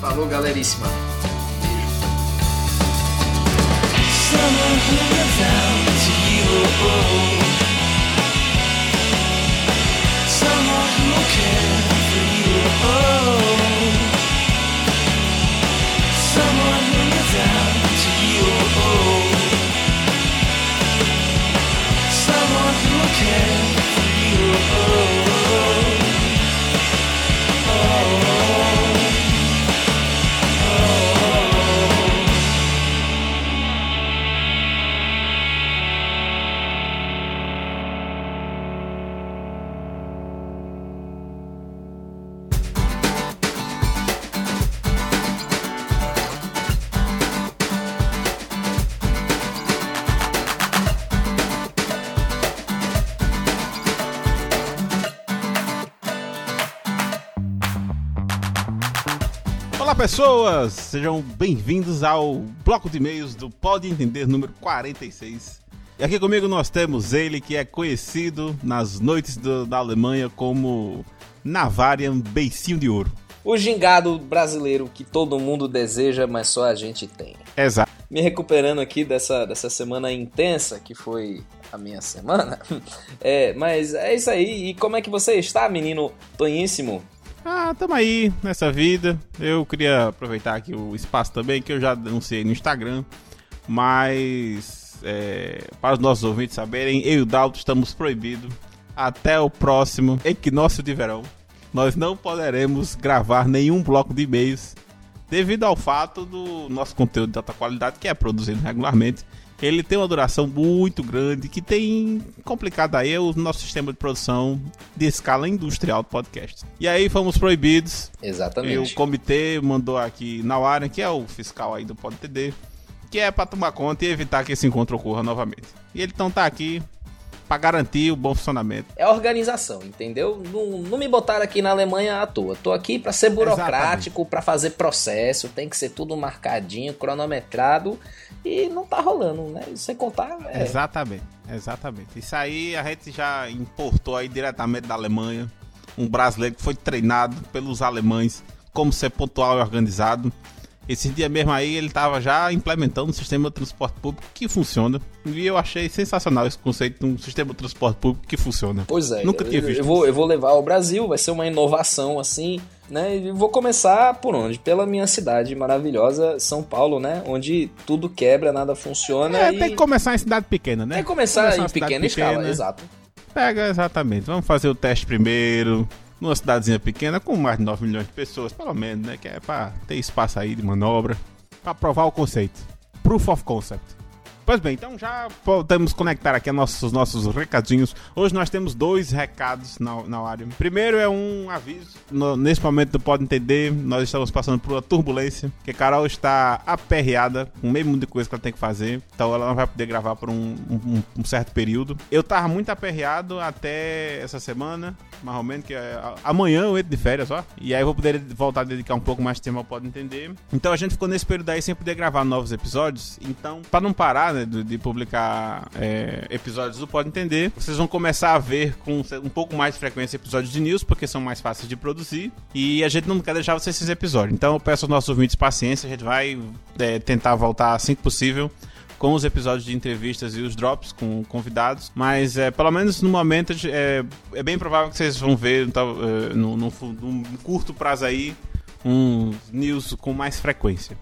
Falou, galeríssima. Someone who lives down to you. Someone who will care for you. Pessoas, sejam bem-vindos ao bloco de e-mails do Pode Entender número 46. E aqui comigo nós temos ele que é conhecido nas noites do- da Alemanha como Navarian Beicinho de Ouro. O gingado brasileiro que todo mundo deseja, mas só a gente tem. Exato. Me recuperando aqui dessa, dessa semana intensa que foi a minha semana. [LAUGHS] É, mas é isso aí. E como é que você está, menino Toníssimo? Ah, tamo aí nessa vida. Eu queria aproveitar aqui o espaço também que eu já denunciei no Instagram. Mas, é, para os nossos ouvintes saberem, eu e o Dalton estamos proibidos até o próximo equinócio de verão. Nós não poderemos gravar nenhum bloco de e-mails devido ao fato do nosso conteúdo de alta qualidade, que é produzido regularmente, ele tem uma duração muito grande que tem complicado aí o nosso sistema de produção de escala industrial do podcast. E aí fomos proibidos. E o Exatamente. comitê mandou aqui na Warren, que é o fiscal aí do PodTD, que é para tomar conta e evitar que esse encontro ocorra novamente. E ele então tá aqui para garantir o bom funcionamento. É organização, entendeu? Não, não me botaram aqui na Alemanha à toa. Tô aqui pra ser burocrático, pra fazer processo, tem que ser tudo marcadinho, cronometrado e não tá rolando, né? Sem contar, é, Exatamente, exatamente. Isso aí a gente já importou aí diretamente da Alemanha. Um brasileiro que foi treinado pelos alemães como ser pontual e organizado. Esse dia mesmo aí ele tava já implementando um sistema de transporte público que funciona. E eu achei sensacional esse conceito de um sistema de transporte público que funciona. Pois é, Nunca eu, tinha visto eu vou, eu vou levar ao Brasil, vai ser uma inovação assim, né? E vou começar por onde? Pela minha cidade maravilhosa, São Paulo, né? Onde tudo quebra, nada funciona. É, e... tem que começar em cidade pequena, né? Tem que começar Começar em cidade pequena escala, pequena. exato. Pega exatamente. Vamos fazer o teste primeiro. Numa cidadezinha pequena com mais de 9 milhões de pessoas, pelo menos, né? Que é pra ter espaço aí de manobra. Pra provar o conceito. Proof of concept. Pois bem, então já podemos conectar aqui nossos, os nossos recadinhos. Hoje nós temos dois recados na, na área. Primeiro é um aviso. No- nesse momento do Pode Entender, nós estamos passando por uma turbulência. Que Carol está aperreada com o mesmo mundo de coisa que ela tem que fazer. Então ela não vai poder gravar por um, um- um certo período. Eu tava muito aperreado até essa semana. Mais ou menos, que é, amanhã eu entro de férias, ó. E aí eu vou poder voltar a dedicar um pouco mais de tempo ao Pode Entender. Então a gente ficou nesse período aí sem poder gravar novos episódios. Então, pra não parar, né, de, de publicar é, episódios do Pode Entender, vocês vão começar a ver com um pouco mais de frequência episódios de news, porque são mais fáceis de produzir. E a gente não quer deixar vocês esses episódios. Então eu peço aos nossos ouvintes paciência, a gente vai é, tentar voltar assim que possível com os episódios de entrevistas e os drops com convidados, mas é, pelo menos no momento é, é bem provável que vocês vão ver tal, é, fu- num curto prazo aí um news com mais frequência.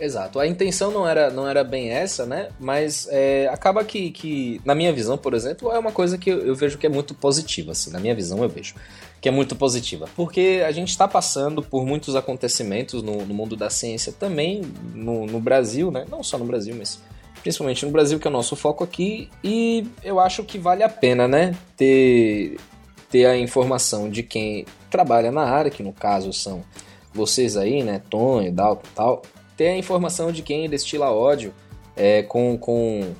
Exato. A intenção não era, não era bem essa, né? Mas é, acaba que, que, na minha visão, por exemplo, é uma coisa que eu, eu vejo que é muito positiva, assim. Na minha visão, eu vejo que é muito positiva. Porque a gente está passando por muitos acontecimentos no, no mundo da ciência também, no, no Brasil, né? Não só no Brasil, mas principalmente no Brasil, que é o nosso foco aqui. E eu acho que vale a pena, né? Ter, ter a informação de quem trabalha na área, que no caso são vocês aí, né? Tonho, Dalton e tal ter a informação de quem destila ódio é, com, com,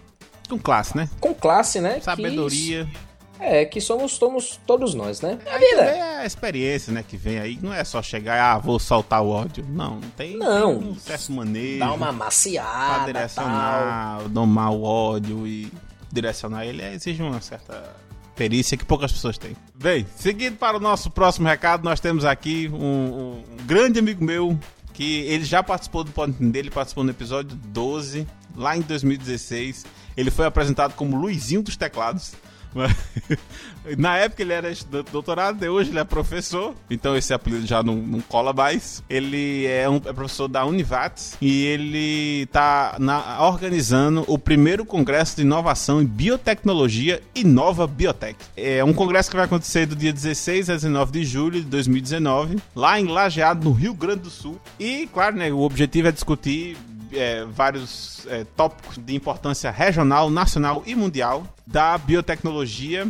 Com classe, né? com classe, né? Sabedoria. Que, é, que somos, somos todos nós, né? A Aí vida. também é a experiência, né, que vem aí. Não é só chegar e, ah, vou soltar o ódio. Não, tem, Não. tem um certo manejo. Dá uma pra maciada, tal. direcionar, domar o ódio e direcionar ele é, exige uma certa perícia que poucas pessoas têm. Bem, seguindo para o nosso próximo recado, nós temos aqui um- um grande amigo meu que ele já participou do Pode Entender, ele participou no episódio 12, lá em 2016. Ele foi apresentado como Luizinho dos Teclados. Mas, [LAUGHS] Na época ele era estudante de doutorado, e hoje ele é professor, então esse apelido já não, não cola mais. Ele é um é professor da Univates e ele está organizando o primeiro congresso de inovação em biotecnologia e nova biotech. É um congresso que vai acontecer do dia 16 a 19 de julho de 2019, lá em Lajeado, no Rio Grande do Sul. E, claro, né, o objetivo é discutir é, vários é, tópicos de importância regional, nacional e mundial da biotecnologia.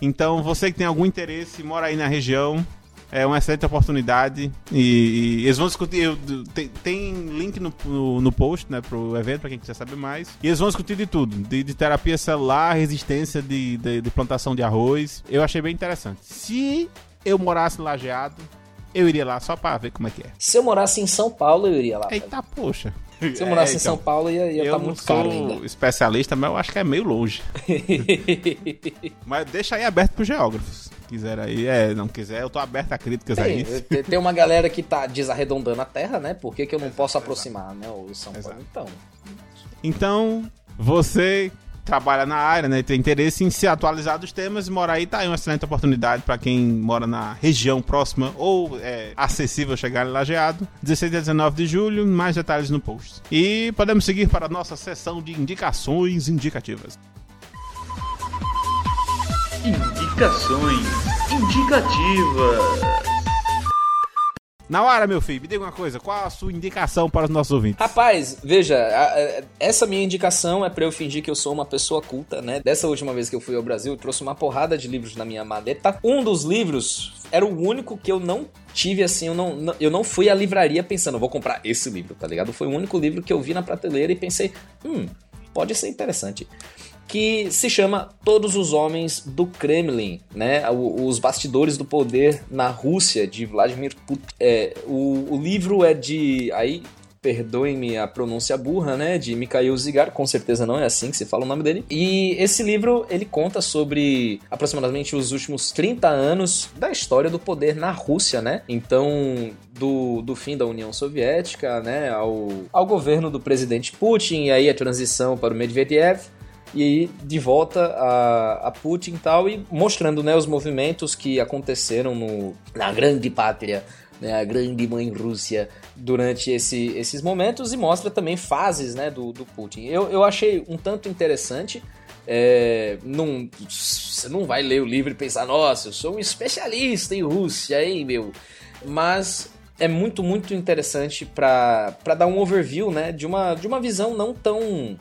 Então, você que tem algum interesse, mora aí na região, é uma excelente oportunidade. E, e eles vão discutir. eu- Tem, tem link no, no, no post, né, pro evento, pra quem quiser saber mais. E eles vão discutir de tudo: de, de terapia celular, resistência de, de, de plantação de arroz. Eu achei bem interessante. Se eu morasse lajeado, eu iria lá só pra ver como é que é. Se eu morasse em São Paulo, eu iria lá. Eita, poxa. Se eu morasse É, em São então. Paulo, ia estar eu tá muito sou caro ainda. especialista, mas eu acho que é meio longe. [LAUGHS] mas deixa aí aberto pros geógrafos. Quiser aí, é, não quiser, eu tô aberto a críticas aí. tem- tem uma galera que tá desarredondando a terra, né? Por que, que eu não posso aproximar, né? O São Paulo. Exato. Então, Então, você trabalha na área, né, tem interesse em se atualizar dos temas e morar aí, tá aí uma excelente oportunidade para quem mora na região próxima ou é acessível chegar em Lajeado. 16 a 19 de julho, mais detalhes no post. E podemos seguir para a nossa sessão de indicações indicativas. Indicações indicativas. Na hora, meu filho, me diga uma coisa, qual a sua indicação para os nossos ouvintes? Rapaz, veja, a- a- essa minha indicação é pra eu fingir que eu sou uma pessoa culta, né? Dessa última vez que eu fui ao Brasil, eu trouxe uma porrada de livros na minha maleta. Um dos livros era o único que eu não tive assim, eu não, não- eu não fui à livraria pensando, vou comprar esse livro, tá ligado? Foi o único livro que eu vi na prateleira e pensei, hum, pode ser interessante. Que se chama Todos os Homens do Kremlin, né? Os Bastidores do Poder na Rússia, de Vladimir Putin. É, o, o livro é de. Aí perdoem-me a pronúncia burra, né, de Mikhail Zigar, com certeza não é assim que se fala o nome dele. E esse livro, ele conta sobre aproximadamente os últimos 30 anos da história do poder na Rússia, né? Então, do, do fim da União Soviética, né, ao, ao governo do presidente Putin, e aí a transição para o Medvedev, e aí de volta a, a Putin e tal, e mostrando né, os movimentos que aconteceram no, na grande pátria, né, a grande mãe Rússia, durante esse, esses momentos, e mostra também fases né, do, do Putin. Eu, eu achei um tanto interessante. É, não, você não vai ler o livro e pensar, nossa, eu sou um especialista em Rússia, hein, meu? Mas é muito, muito interessante para dar um overview né, de, uma, de uma visão não tão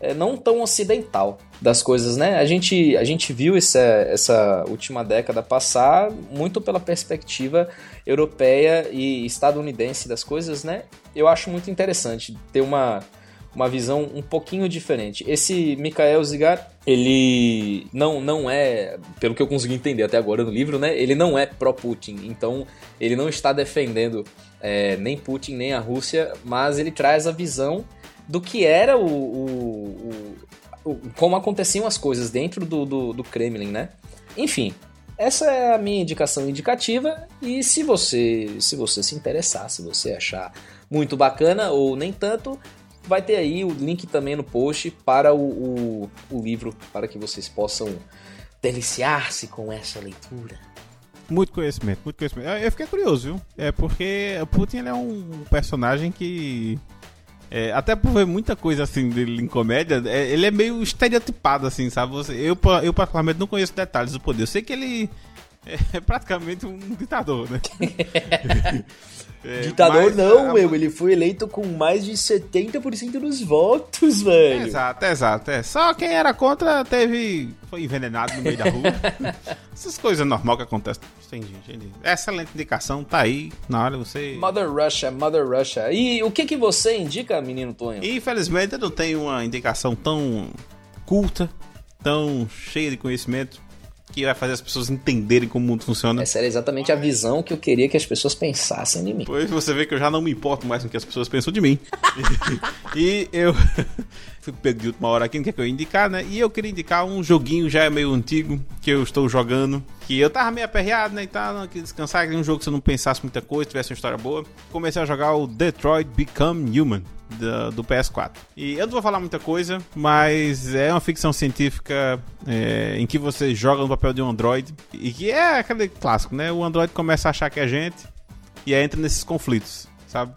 é, não tão ocidental das coisas, né? A gente, a gente viu essa, essa última década passar muito pela perspectiva europeia e estadunidense das coisas, né? Eu acho muito interessante ter uma, uma visão um pouquinho diferente. Esse Mikhail Zigar, ele não, não é, pelo que eu consegui entender até agora no livro, né? Ele não é pró-Putin, então ele não está defendendo é, nem Putin nem a Rússia, mas ele traz a visão do que era o, o, o, como aconteciam as coisas dentro do, do, do, Kremlin, né? Enfim, essa é a minha indicação indicativa e se você se você se interessar, se você achar muito bacana ou nem tanto, vai ter aí o link também no post para o, o, o livro para que vocês possam deliciar-se com essa leitura. Muito conhecimento, muito conhecimento. Eu fiquei curioso, viu? É porque o Putin é um personagem que é, até por ver muita coisa assim dele em comédia, é, ele é meio estereotipado, assim, sabe? Você, eu, eu, particularmente, não conheço detalhes do poder. Eu sei que ele é praticamente um ditador, né? [LAUGHS] É, Ditador mas, não, a... meu. Ele foi eleito com mais de 70% dos votos, velho. Exato, exato. É. Só quem era contra teve. Foi envenenado no meio da rua. [LAUGHS] Essas coisas normais que acontecem. Entendi, entendi. Excelente indicação, tá aí na hora você. Mother Russia, Mother Russia. E o que que você indica, menino Tonho? Infelizmente eu não tenho uma indicação tão culta, tão cheia de conhecimento que vai fazer as pessoas entenderem como o mundo funciona. Essa era exatamente a visão que eu queria que as pessoas pensassem de mim. Pois você vê que eu já não me importo mais com o que as pessoas pensam de mim. [LAUGHS] e eu fui pego de última hora aqui, não quer que eu indicar, né? E eu queria indicar um joguinho já meio antigo que eu estou jogando. Que eu tava meio aperreado, né? E não queria descansar, um jogo que você não pensasse muita coisa, tivesse uma história boa. Comecei a jogar o Detroit Become Human do, do, PS4. E eu não vou falar muita coisa, mas é uma ficção científica é, em que você joga no papel de um android e que é aquele clássico, né? O android começa a achar que é gente e aí entra nesses conflitos, sabe?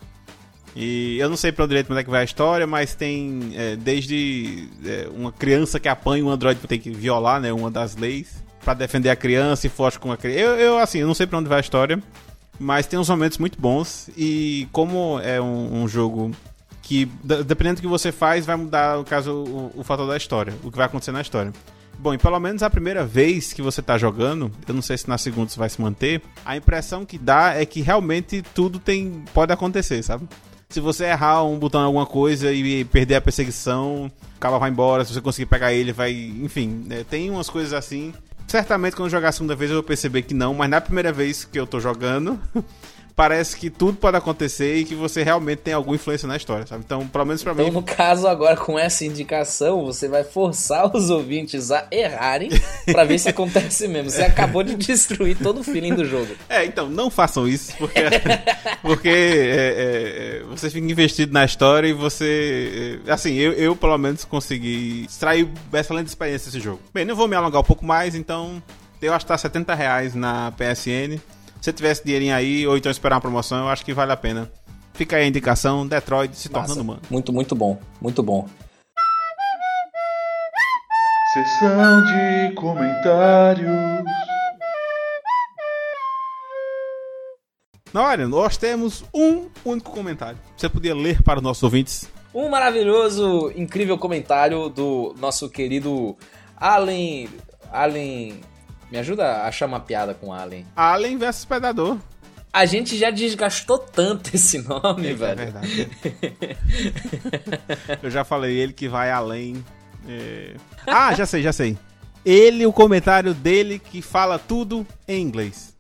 E eu não sei pra direito onde é que vai a história, mas tem é, desde é, uma criança que apanha um android tem que violar, né? Uma das leis para defender a criança e foge com a criança. Eu, eu, assim, eu não sei pra onde vai a história, mas tem uns momentos muito bons e como é um, um jogo que dependendo do que você faz, vai mudar, no caso, o, o fator da história, o que vai acontecer na história. Bom, e pelo menos a primeira vez que você tá jogando, eu não sei se na segunda isso vai se manter, a impressão que dá é que realmente tudo tem pode acontecer, sabe? Se você errar um botão em alguma coisa e perder a perseguição, o cara vai embora, se você conseguir pegar ele, vai. Enfim, né? tem umas coisas assim. Certamente quando eu jogar a segunda vez eu vou perceber que não, mas na primeira vez que eu tô jogando, [LAUGHS] parece que tudo pode acontecer e que você realmente tem alguma influência na história, sabe? Então, pelo menos pra então, mim. Então, no caso, agora com essa indicação, você vai forçar os ouvintes a errarem [LAUGHS] para ver se acontece mesmo. Você acabou de destruir todo o feeling do jogo. [LAUGHS] É, então, não façam isso, porque, [LAUGHS] porque é, é, você fica investido na história e você. É, assim, eu, eu pelo menos consegui extrair excelente experiência desse jogo. Bem, não vou me alongar um pouco mais, então. Eu acho que tá 70 reais na PSN. Se tivesse dinheirinho aí, ou então esperar uma promoção, eu acho que vale a pena. Fica aí a indicação, Detroit se Massa. tornando humano. Muito, muito bom. Muito bom. Sessão de comentários. Olha, nós temos um único comentário. Você podia ler para os nossos ouvintes? Um maravilhoso, incrível comentário do nosso querido Allen. Allen me ajuda a achar uma piada com Alien. Alien versus Predador. A gente já desgastou tanto esse nome, é, velho. É verdade. [LAUGHS] Eu já falei, ele que vai além. É... Ah, já sei, já sei. Ele, o comentário dele que fala tudo em inglês.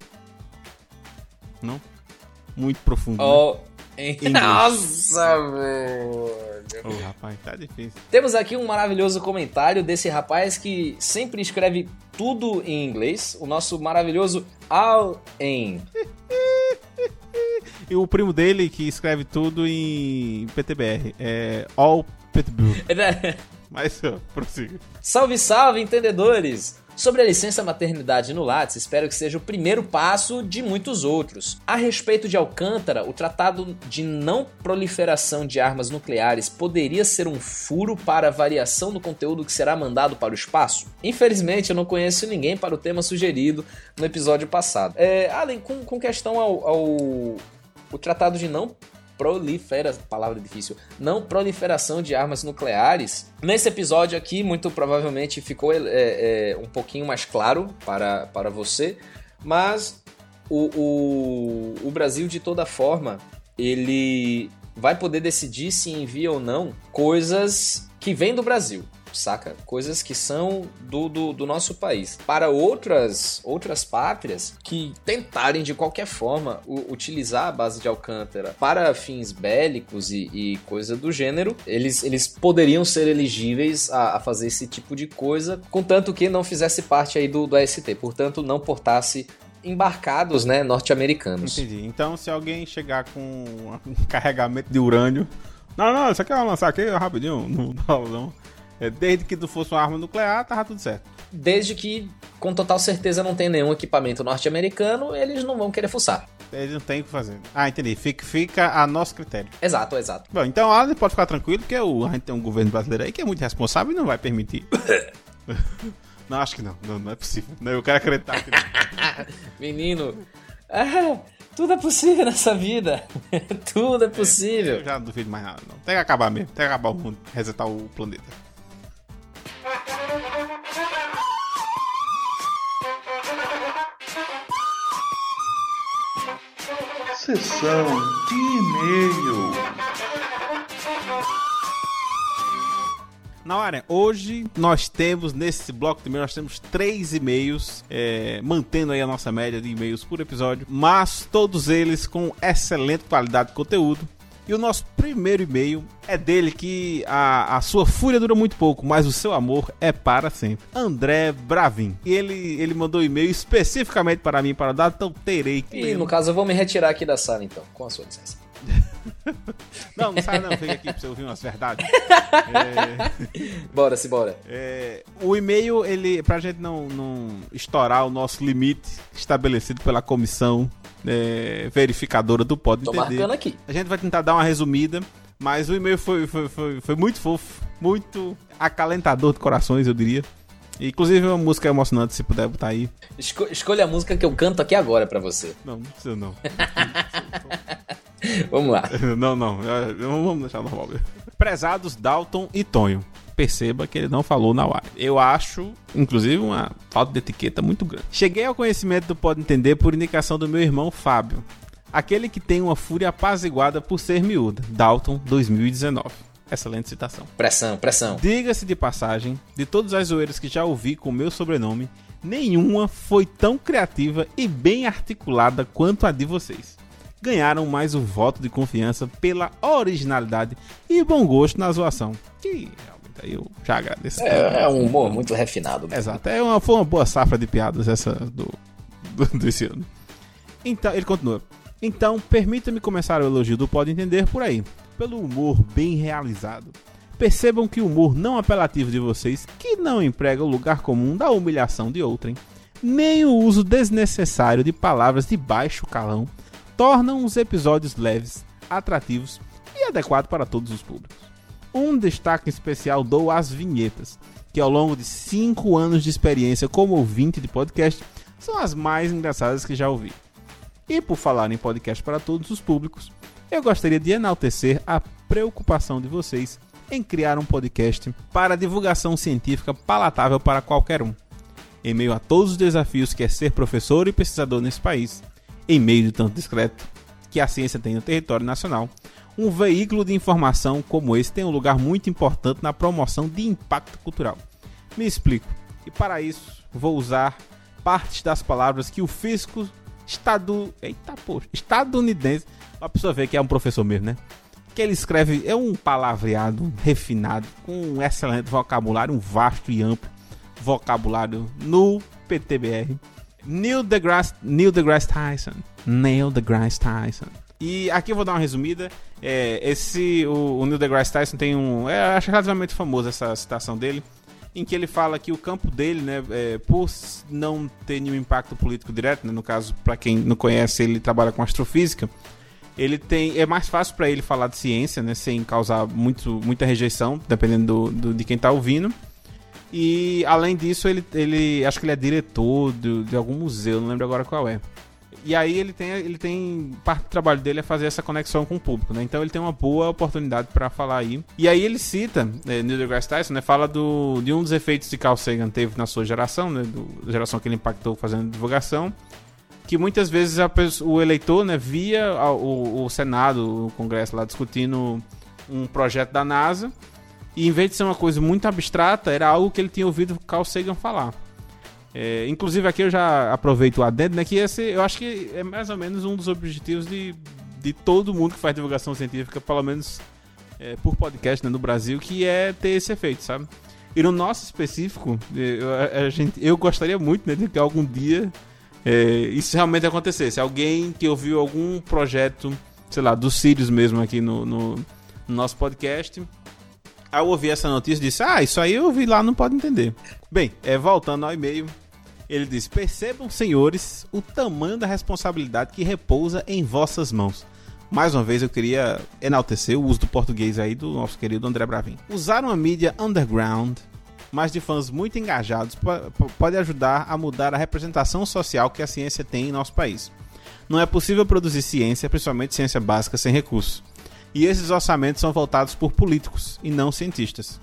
Não? Muito profundo. Oh, né? [LAUGHS] Nossa, velho. Ô, rapaz, tá difícil. Temos aqui um maravilhoso comentário desse rapaz que sempre escreve tudo em inglês. O nosso maravilhoso Al En. [LAUGHS] E o primo dele que escreve tudo em PTBR. É All PTBR. Mas, ó, prossiga. Salve, salve, entendedores! Sobre a licença maternidade no Lattes, espero que seja o primeiro passo de muitos outros. A respeito de Alcântara, o Tratado de Não Proliferação de Armas Nucleares poderia ser um furo para a variação do conteúdo que será mandado para o espaço? Infelizmente, eu não conheço ninguém para o tema sugerido no episódio passado. É, além, com, com questão ao, ao o Tratado de Não prolifera, palavra difícil, não proliferação de armas nucleares. Nesse episódio aqui, muito provavelmente ficou é, é, um pouquinho mais claro para, para você, mas o, o, o Brasil, de toda forma, ele vai poder decidir se envia ou não coisas que vêm do Brasil saca? Coisas que são do, do, do, nosso país. Para outras, outras pátrias que tentarem de qualquer forma utilizar a base de Alcântara para fins bélicos e, e coisa do gênero, eles, eles poderiam ser elegíveis a, a, fazer esse tipo de coisa, contanto que não fizesse parte aí do, do AST, portanto não portasse embarcados, né, norte-americanos. Entendi. Então, se alguém chegar com um [LAUGHS] carregamento de urânio, não, não, isso aqui vou lançar aqui rapidinho, não, não, não. É, desde que não fosse uma arma nuclear, tava tudo certo. Desde que, com total certeza, não tem nenhum equipamento norte-americano, eles não vão querer fuçar. Eles não tem o que fazer. Ah, entendi. Fica, fica a nosso critério. Exato, exato. Bom, então a pode ficar tranquilo, porque o, a gente tem um governo brasileiro aí que é muito responsável e não vai permitir. [LAUGHS] não, acho que não. Não, não é possível. Não, eu quero acreditar que não. [LAUGHS] Menino. Ah, tudo é possível nessa vida. [LAUGHS] tudo é possível. É, eu já não duvido mais nada, não. Tem que acabar mesmo. Tem que acabar o mundo. Resetar o planeta. Sessão de e-mail. Na hora, hoje nós temos nesse bloco de e-mail, nós temos três e-mails, é, mantendo aí a nossa média de e-mails por episódio, mas todos eles com excelente qualidade de conteúdo. E o nosso primeiro e-mail é dele que a, a sua fúria dura muito pouco, mas o seu amor é para sempre. André Bravin. E ele, ele mandou e-mail especificamente para mim, para dar, então terei que. E no caso eu vou me retirar aqui da sala então, com a sua licença. [LAUGHS] não, não sai não, fica aqui pra você ouvir umas verdades. [LAUGHS] é... Bora, se bora. É... O e-mail, ele, pra gente não, não estourar o nosso limite estabelecido pela comissão é, verificadora do Pode Tô Entender. marcando aqui. A gente vai tentar dar uma resumida, mas o e-mail foi, foi, foi, foi muito fofo, muito acalentador de corações, eu diria. Inclusive uma música emocionante, se puder botar aí. Esco escolha a música que eu canto aqui agora para você. Não, não precisa não. [LAUGHS] vamos lá. [LAUGHS] Não, não, vamos deixar normal. Prezados Dalton e Tonho perceba que ele não falou na hora. Eu acho, inclusive, uma falta de etiqueta muito grande. Cheguei ao conhecimento do Pode Entender por indicação do meu irmão Fábio, aquele que tem uma fúria apaziguada por ser miúda. Dalton, 2019. Excelente citação. Pressão, pressão. Diga-se de passagem, de todas as zoeiras que já ouvi com o meu sobrenome, nenhuma foi tão criativa e bem articulada quanto a de vocês. Ganharam mais o voto de confiança pela originalidade e bom gosto na zoação. Que eu já agradeço. É, é um humor muito refinado. Mesmo. Exato. É uma, foi uma boa safra de piadas essa do, do, [LAUGHS] desse ano. Então, ele continua. Então, permita-me começar o elogio do Pode Entender por aí. Pelo humor bem realizado. Percebam que o humor não apelativo de vocês, que não emprega o lugar comum da humilhação de outrem, nem o uso desnecessário de palavras de baixo calão, tornam os episódios leves, atrativos e adequados para todos os públicos. Um destaque especial dou às vinhetas, que ao longo de 5 anos de experiência como ouvinte de podcast, são as mais engraçadas que já ouvi. E por falar em podcast para todos os públicos, eu gostaria de enaltecer a preocupação de vocês em criar um podcast para divulgação científica palatável para qualquer um. Em meio a todos os desafios que é ser professor e pesquisador nesse país, em meio de tanto discreto que a ciência tem no território nacional, um veículo de informação como esse tem um lugar muito importante na promoção de impacto cultural. Me explico. E para isso, vou usar partes das palavras que o físico estadu... Eita, poxa, estadunidense A pessoa vê que é um professor mesmo, né? Que ele escreve, é um palavreado refinado, com um excelente vocabulário, um vasto e amplo vocabulário no PTBR. Neil deGrasse, Neil deGrasse Tyson. Neil deGrasse Tyson. E aqui eu vou dar uma resumida. É, esse, o, o Neil deGrasse Tyson tem um. É, acho relativamente famoso essa citação dele. Em que ele fala que o campo dele, né, é, por não ter nenhum impacto político direto, né, no caso, para quem não conhece, ele trabalha com astrofísica. Ele tem. É mais fácil para ele falar de ciência, né, sem causar muito, muita rejeição, dependendo do, do, de quem tá ouvindo. E além disso, ele, ele acho que ele é diretor de, de algum museu, não lembro agora qual é. E aí ele tem, ele tem parte do trabalho dele é fazer essa conexão com o público, né? Então ele tem uma boa oportunidade para falar aí. E aí ele cita, é, Neil deGrasse Tyson, né? Fala do, de um dos efeitos que Carl Sagan teve na sua geração, né? Do, geração que ele impactou fazendo divulgação. Que muitas vezes a, o eleitor, né? Via o, o Senado, o Congresso lá discutindo um projeto da NASA. E em vez de ser uma coisa muito abstrata, era algo que ele tinha ouvido Carl Sagan falar. É, inclusive aqui eu já aproveito o adendo, né? Que esse eu acho que é mais ou menos um dos objetivos de, de todo mundo que faz divulgação científica, pelo menos é, por podcast né, no Brasil, que é ter esse efeito, sabe? E no nosso específico, eu, a gente, eu gostaria muito né, de que algum dia é, isso realmente acontecesse. Alguém que ouviu algum projeto, sei lá, dos Sirius mesmo aqui no, no, no nosso podcast, ao ouvir essa notícia, disse: Ah, isso aí eu ouvi lá, não pode entender. Bem, é, voltando ao e-mail, ele diz: Percebam, senhores, o tamanho da responsabilidade que repousa em vossas mãos. Mais uma vez eu queria enaltecer o uso do português aí do nosso querido André Bravin. Usar uma mídia underground, mas de fãs muito engajados, pode ajudar a mudar a representação social que a ciência tem em nosso país. Não é possível produzir ciência, principalmente ciência básica, sem recursos. E esses orçamentos são voltados por políticos e não cientistas.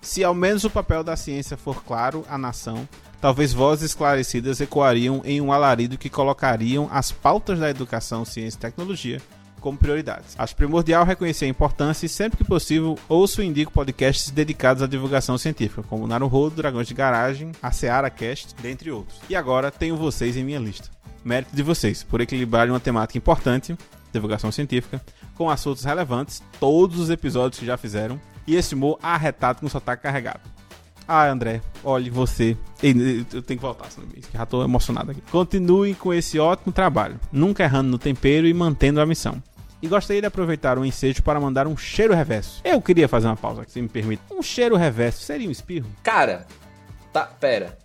Se ao menos o papel da ciência for claro à nação, talvez vozes esclarecidas ecoariam em um alarido que colocariam as pautas da educação, ciência e tecnologia como prioridades. Acho primordial reconhecer a importância e, sempre que possível, ouço e indico podcasts dedicados à divulgação científica, como Naruhodo, Dragões de Garagem, a Seara Cast, dentre outros. E agora tenho vocês em minha lista. Mérito de vocês por equilibrarem uma temática importante, divulgação científica, com assuntos relevantes, todos os episódios que já fizeram, e esse humor arretado com sotaque carregado. Ah, André, olhe você. Eu tenho que voltar, já estou emocionado aqui. Continuem com esse ótimo trabalho, nunca errando no tempero e mantendo a missão. E gostaria de aproveitar o ensejo para mandar um cheiro reverso. Eu queria fazer uma pausa, se me permite. Um cheiro reverso seria um espirro? Cara, tá, pera.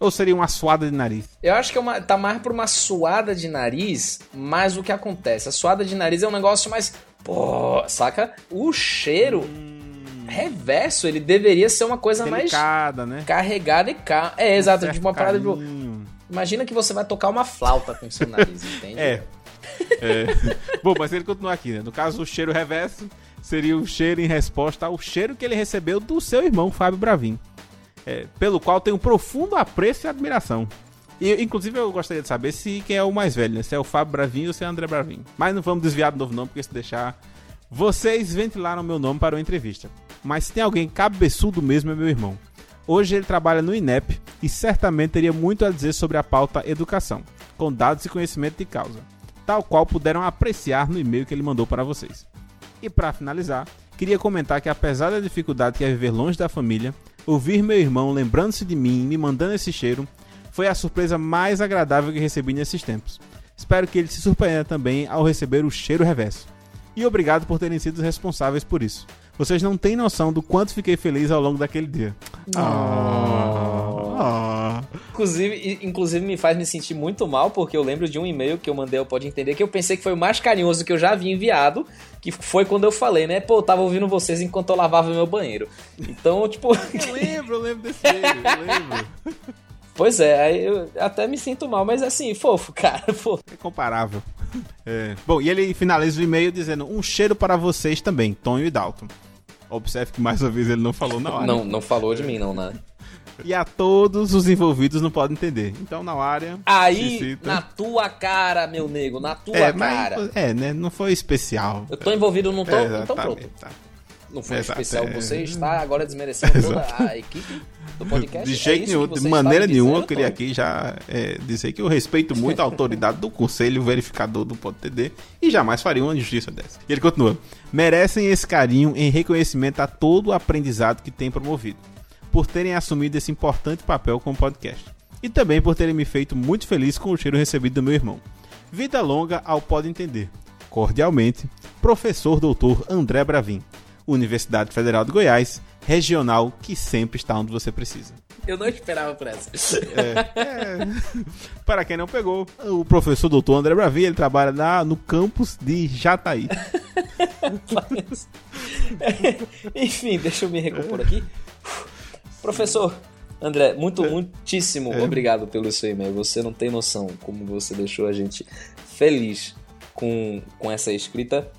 Ou seria uma suada de nariz? Eu acho que é uma, tá mais pra uma suada de nariz, mas o que acontece? A suada de nariz é um negócio mais. Pô, saca? O cheiro. Hum reverso, ele deveria ser uma coisa Delicada, mais né? carregada e calma. É, exato, de uma parada de. Imagina que você vai tocar uma flauta com seu nariz, entende? É. é. [LAUGHS] Bom, mas ele continua aqui, né? No caso, o cheiro reverso seria o cheiro em resposta ao cheiro que ele recebeu do seu irmão, Fábio Bravin. É, pelo qual tem um profundo apreço e admiração. E, inclusive, eu gostaria de saber se quem é o mais velho, né? Se é o Fábio Bravin ou se é o André Bravin. Mas não vamos desviar do novo nome, porque se deixar. Vocês ventilaram meu nome para uma entrevista mas se tem alguém cabeçudo mesmo é meu irmão. Hoje ele trabalha no INEP e certamente teria muito a dizer sobre a pauta educação, com dados e conhecimento de causa, tal qual puderam apreciar no e-mail que ele mandou para vocês. E para finalizar, queria comentar que apesar da dificuldade que é viver longe da família, ouvir meu irmão lembrando-se de mim e me mandando esse cheiro foi a surpresa mais agradável que recebi nesses tempos. Espero que ele se surpreenda também ao receber o cheiro reverso. E obrigado por terem sido responsáveis por isso. Vocês não têm noção do quanto fiquei feliz ao longo daquele dia. Ah. Inclusive, inclusive me faz me sentir muito mal, porque eu lembro de um e-mail que eu mandei ao Pode Entender que eu pensei que foi o mais carinhoso que eu já havia enviado, que foi quando eu falei, né? Pô, eu tava ouvindo vocês enquanto eu lavava meu banheiro. Então, [LAUGHS] tipo. eu lembro, eu lembro desse e-mail, eu lembro. Pois é, aí eu até me sinto mal, mas assim, fofo, cara, fofo. É comparável. É. Bom, e ele finaliza o e-mail dizendo: um cheiro para vocês também, Tonho e Dalton. Observe que mais uma vez ele não falou na hora. Não, não falou de mim, não, né? E a todos os envolvidos não podem entender. Então, na área. Aí, na tua cara, meu nego, na tua é, cara. Mas, é, né? Não foi especial. Eu tô envolvido, não tô? É, então pronto. Tá. Não foi Exato, especial. é. Você está agora desmerecendo toda a equipe do podcast. De É jeito isso nenhum, de maneira nenhuma, dizendo, eu queria aqui já é, dizer que eu respeito muito a autoridade do Conselho Verificador do PodTD e jamais faria uma injustiça dessa. E ele continua: merecem esse carinho em reconhecimento a todo o aprendizado que tem promovido, por terem assumido esse importante papel com o podcast, e também por terem me feito muito feliz com o cheiro recebido do meu irmão. Vida longa ao Pode Entender. Cordialmente, professor doutor André Bravin, Universidade Federal de Goiás, regional que sempre está onde você precisa. Eu não esperava por essa. É. Para quem não pegou, o professor doutor André Bravin, ele trabalha lá no campus de Jataí. Enfim, deixa eu me recompor aqui. Professor André, muito, muitíssimo É. obrigado pelo seu e-mail. Você não tem noção como você deixou a gente feliz com, com essa escrita.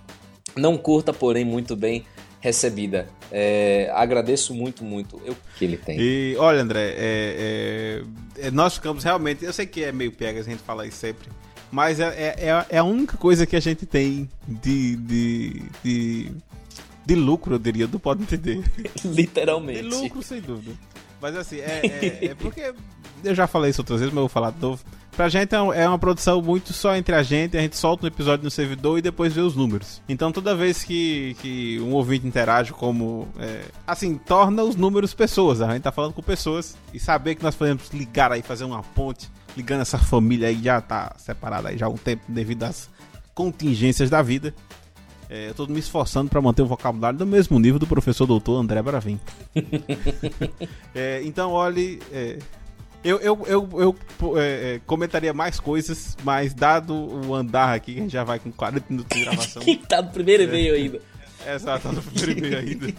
Não curta, porém, muito bem recebida. É, agradeço muito, muito eu, que ele tem. E olha, André, é, é, é, nós ficamos realmente. Eu sei que é meio pega a gente falar isso sempre, mas é, é, é- é a única coisa que a gente tem de. de, de, de lucro, eu diria, do Pode Entender. [LAUGHS] De Literalmente. lucro, sem dúvida. Mas assim, é, é- é porque. Eu já falei isso outras vezes, mas eu vou falar de novo. Pra gente é é uma produção muito só entre a gente, a gente solta um episódio no servidor e depois vê os números. Então toda vez que, que um ouvinte interage como. é, assim, torna os números pessoas. A gente tá falando com pessoas e saber que nós podemos ligar aí, fazer uma ponte, ligando essa família aí já tá separada aí já há um tempo devido às contingências da vida. É, eu tô me esforçando para manter o vocabulário do mesmo nível do professor doutor André Bravin. [LAUGHS] É, então, olhe. é, eu eu, eu, eu é, é, comentaria mais coisas, mas dado o andar aqui, a gente já vai com 40 minutos de [LAUGHS] gravação. tá no primeiro e-mail ainda. Exato, [LAUGHS] tá no primeiro e-mail ainda.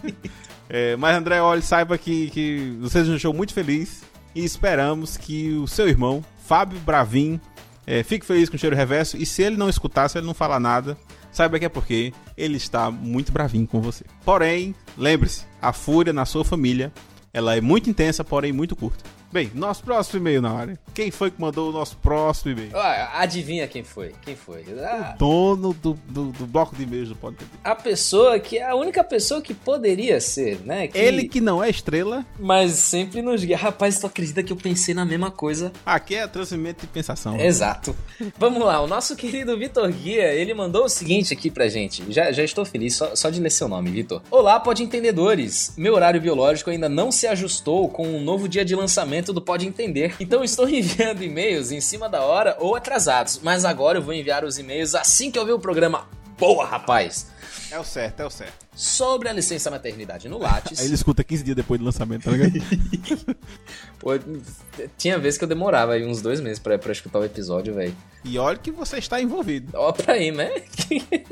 É, mas, André, olhe, saiba que, que você nos deixou muito feliz e esperamos que o seu irmão, Fábio Bravin, é, fique feliz com o cheiro reverso. E se ele não escutar, se ele não falar nada, saiba que é porque ele está muito bravinho com você. Porém, lembre-se, a fúria na sua família, ela é muito intensa, porém muito curta. Bem, nosso próximo e-mail na área. Quem foi que mandou o nosso próximo e-mail? Ah, adivinha quem foi? Quem foi? Ah, Dono do, do, do bloco de e-mails do Podcast. a pessoa que é a única pessoa que poderia ser, né? Que- Ele que não é estrela, Mas sempre nos guia. Rapaz, tu acredita que eu pensei na mesma coisa? aqui é transferimento de pensação. Exato. Vamos lá, o nosso querido Vitor Guia, ele mandou o seguinte aqui pra gente. Já, já estou feliz só, só de ler seu nome, Vitor. Olá, Pode Entendedores. Meu horário biológico ainda não se ajustou com um novo dia de lançamento do Pode Entender. Então estou [LAUGHS] enviando e-mails em cima da hora ou atrasados. Mas agora eu vou enviar os e-mails assim que eu ver o programa. Boa, rapaz! É o certo, é o certo. Sobre a licença maternidade no Lattes. Aí ele escuta 15 dias depois do lançamento, tá ligado? [LAUGHS] Pô, tinha vezes que eu demorava aí uns dois meses pra, pra escutar o episódio, velho. e olha que você está envolvido. Ó pra aí, né?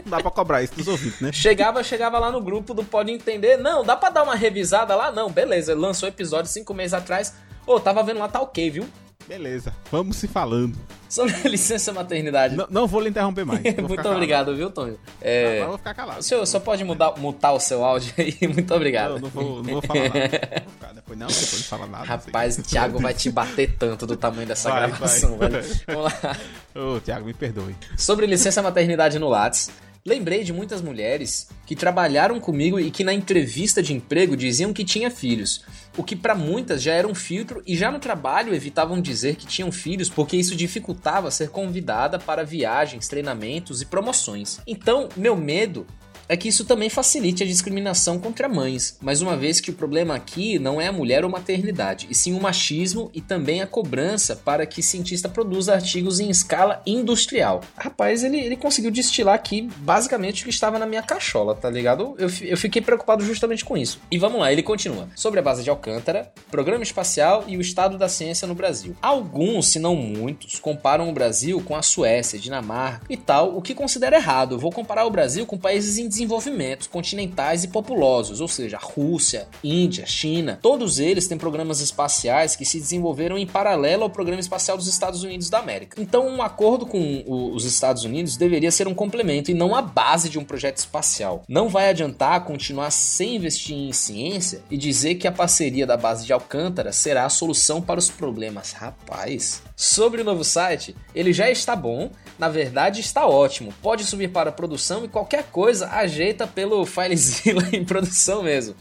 Não dá pra cobrar isso dos ouvintes, né? Chegava, chegava lá no grupo do Pode Entender. Não, dá pra dar uma revisada lá? Não, beleza. Lançou episódio cinco meses atrás. Ô, tava vendo lá, tá ok, viu? Beleza, vamos se falando. Sobre a licença maternidade. Não, não vou lhe interromper mais. [LAUGHS] Muito calado. obrigado, viu, Tonho? Agora É... eu vou ficar calado. O senhor só pode mudar, mutar o seu áudio aí? [LAUGHS] Muito obrigado. Não, não vou, não vou falar nada. Não vou ficar depois não, depois não fala nada. Rapaz, o Thiago vai te bater tanto do tamanho dessa Vai, gravação, vai. velho. [LAUGHS] Vamos lá. Ô, Thiago, me perdoe. Sobre licença maternidade no Lattes, lembrei de muitas mulheres que trabalharam comigo e que na entrevista de emprego diziam que tinha filhos, o que para muitas já era um filtro e já no trabalho evitavam dizer que tinham filhos porque isso dificultava ser convidada para viagens, treinamentos e promoções. Então, meu medo é que isso também facilite a discriminação contra mães, mas uma vez que o problema aqui não é a mulher ou maternidade, e sim o machismo e também a cobrança para que cientista produza artigos em escala industrial. Rapaz, ele, ele conseguiu destilar aqui basicamente o que estava na minha cachola, tá ligado? Eu, eu fiquei preocupado justamente com isso. E vamos lá, ele continua. Sobre a base de Alcântara, programa espacial e o estado da ciência no Brasil. Alguns, se não muitos, comparam o Brasil com a Suécia, Dinamarca e tal, o que considero errado. Vou comparar o Brasil com países em desenvolvimento, continentais e populosos, ou seja, Rússia, Índia, China. Todos eles têm programas espaciais que se desenvolveram em paralelo ao programa espacial dos Estados Unidos da América. Então, um acordo com os Estados Unidos deveria ser um complemento e não a base de um projeto espacial. Não vai adiantar continuar sem investir em ciência e dizer que a parceria da base de Alcântara será a solução para os problemas. Rapaz. Sobre o novo site, ele já está bom, na verdade está ótimo. Pode subir para produção e qualquer coisa a ajeita pelo FileZilla [LAUGHS] em produção mesmo.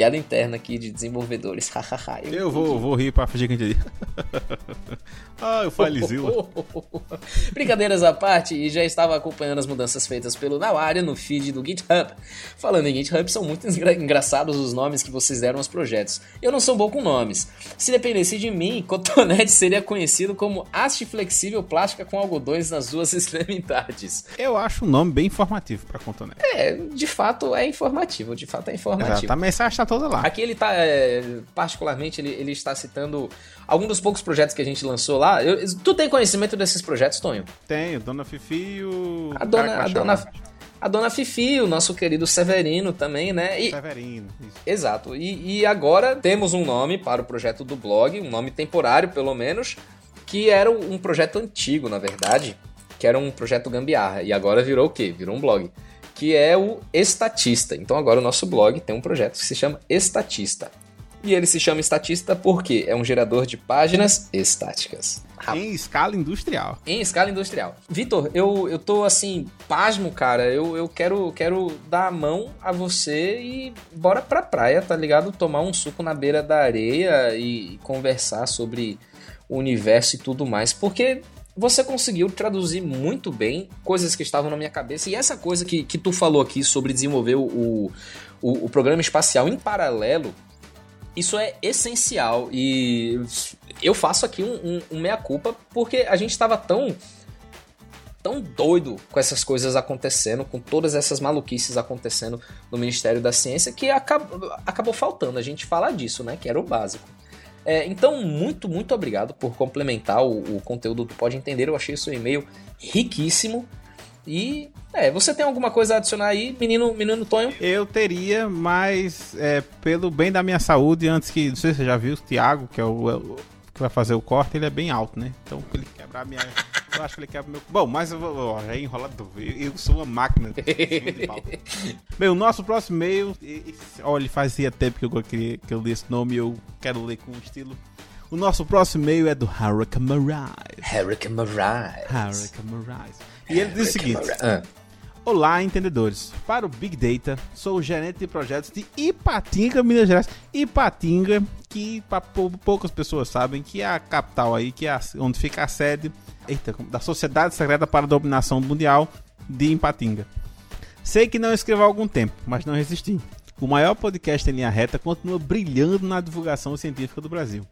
Piada interna aqui de desenvolvedores. [LAUGHS] Hahaha. Eu vou, vou rir pra fingir que entendi. [LAUGHS] ah, o FileZilla. [LAUGHS] Brincadeiras à parte, e já estava acompanhando as mudanças feitas pelo Nawari no feed do GitHub. Falando em GitHub, são muito engra- engraçados os nomes que vocês deram aos projetos. Eu não sou bom com nomes. Se dependesse de mim, Cotonete seria conhecido como haste flexível plástica com algodões nas duas extremidades. Eu acho o nome bem informativo pra Contonete. É, de fato é informativo, de fato é informativo. Exato, a mensagem tá toda lá. Aqui ele tá, é, particularmente, ele, ele está citando alguns dos poucos projetos que a gente lançou lá. Eu- tu tem conhecimento desses projetos, Tonho? Tem o Dona Fifi e o. A dona, a dona, a dona Fifi, o nosso querido Severino também, né? E, Severino. Isso. exato. E, e agora temos um nome para o projeto do blog, um nome temporário, pelo menos, que era um projeto antigo, na verdade, que era um projeto gambiarra. E agora virou o quê? Virou um blog. Que é o Estatista. Então agora o nosso blog tem um projeto que se chama Estatista. E ele se chama Estatista porque é um gerador de páginas estáticas. Em escala industrial. Em escala industrial. Vitor, eu, eu tô assim, pasmo, cara. Eu, eu quero, quero dar a mão a você e bora pra praia, tá ligado? Tomar um suco na beira da areia e conversar sobre o universo e tudo mais. Porque você conseguiu traduzir muito bem coisas que estavam na minha cabeça. E essa coisa que, que tu falou aqui sobre desenvolver o, o, o programa espacial em paralelo isso é essencial e eu faço aqui um, um, um meia-culpa porque a gente estava tão tão doido com essas coisas acontecendo, com todas essas maluquices acontecendo no Ministério da Ciência que acabou, acabou faltando a gente falar disso, né? Que era o básico. É, então, muito, muito obrigado por complementar o, o conteúdo do Pode Entender. Eu achei seu e-mail riquíssimo. E é, você tem alguma coisa a adicionar aí, menino, menino Tonho? Eu teria, mas é, pelo bem da minha saúde, antes que. Não sei se você já viu, o Thiago, que é o, é que vai fazer o corte, ele é bem alto, né? Então, ele quebrar minha. Eu acho que ele quebra meu. Bom, mas eu vou. ó, é enrolador. Eu, eu sou uma máquina de. Bem, [LAUGHS] o nosso próximo e-mail. Olha, fazia tempo que eu queria que eu li esse nome eu quero ler com estilo. O nosso próximo e-mail é do Haruka Moraes. Hurricane Moraes. Haruka Moraes. E ele diz o seguinte. Olá, entendedores. Para o Big Data, sou o gerente de projetos de Ipatinga, Minas Gerais. Ipatinga, que poucas pessoas sabem que é a capital aí, que é onde fica a sede eita, da Sociedade Secreta para a Dominação Mundial de Ipatinga. Sei que não escrevo há algum tempo, mas não resisti. O maior podcast em linha reta continua brilhando na divulgação científica do Brasil.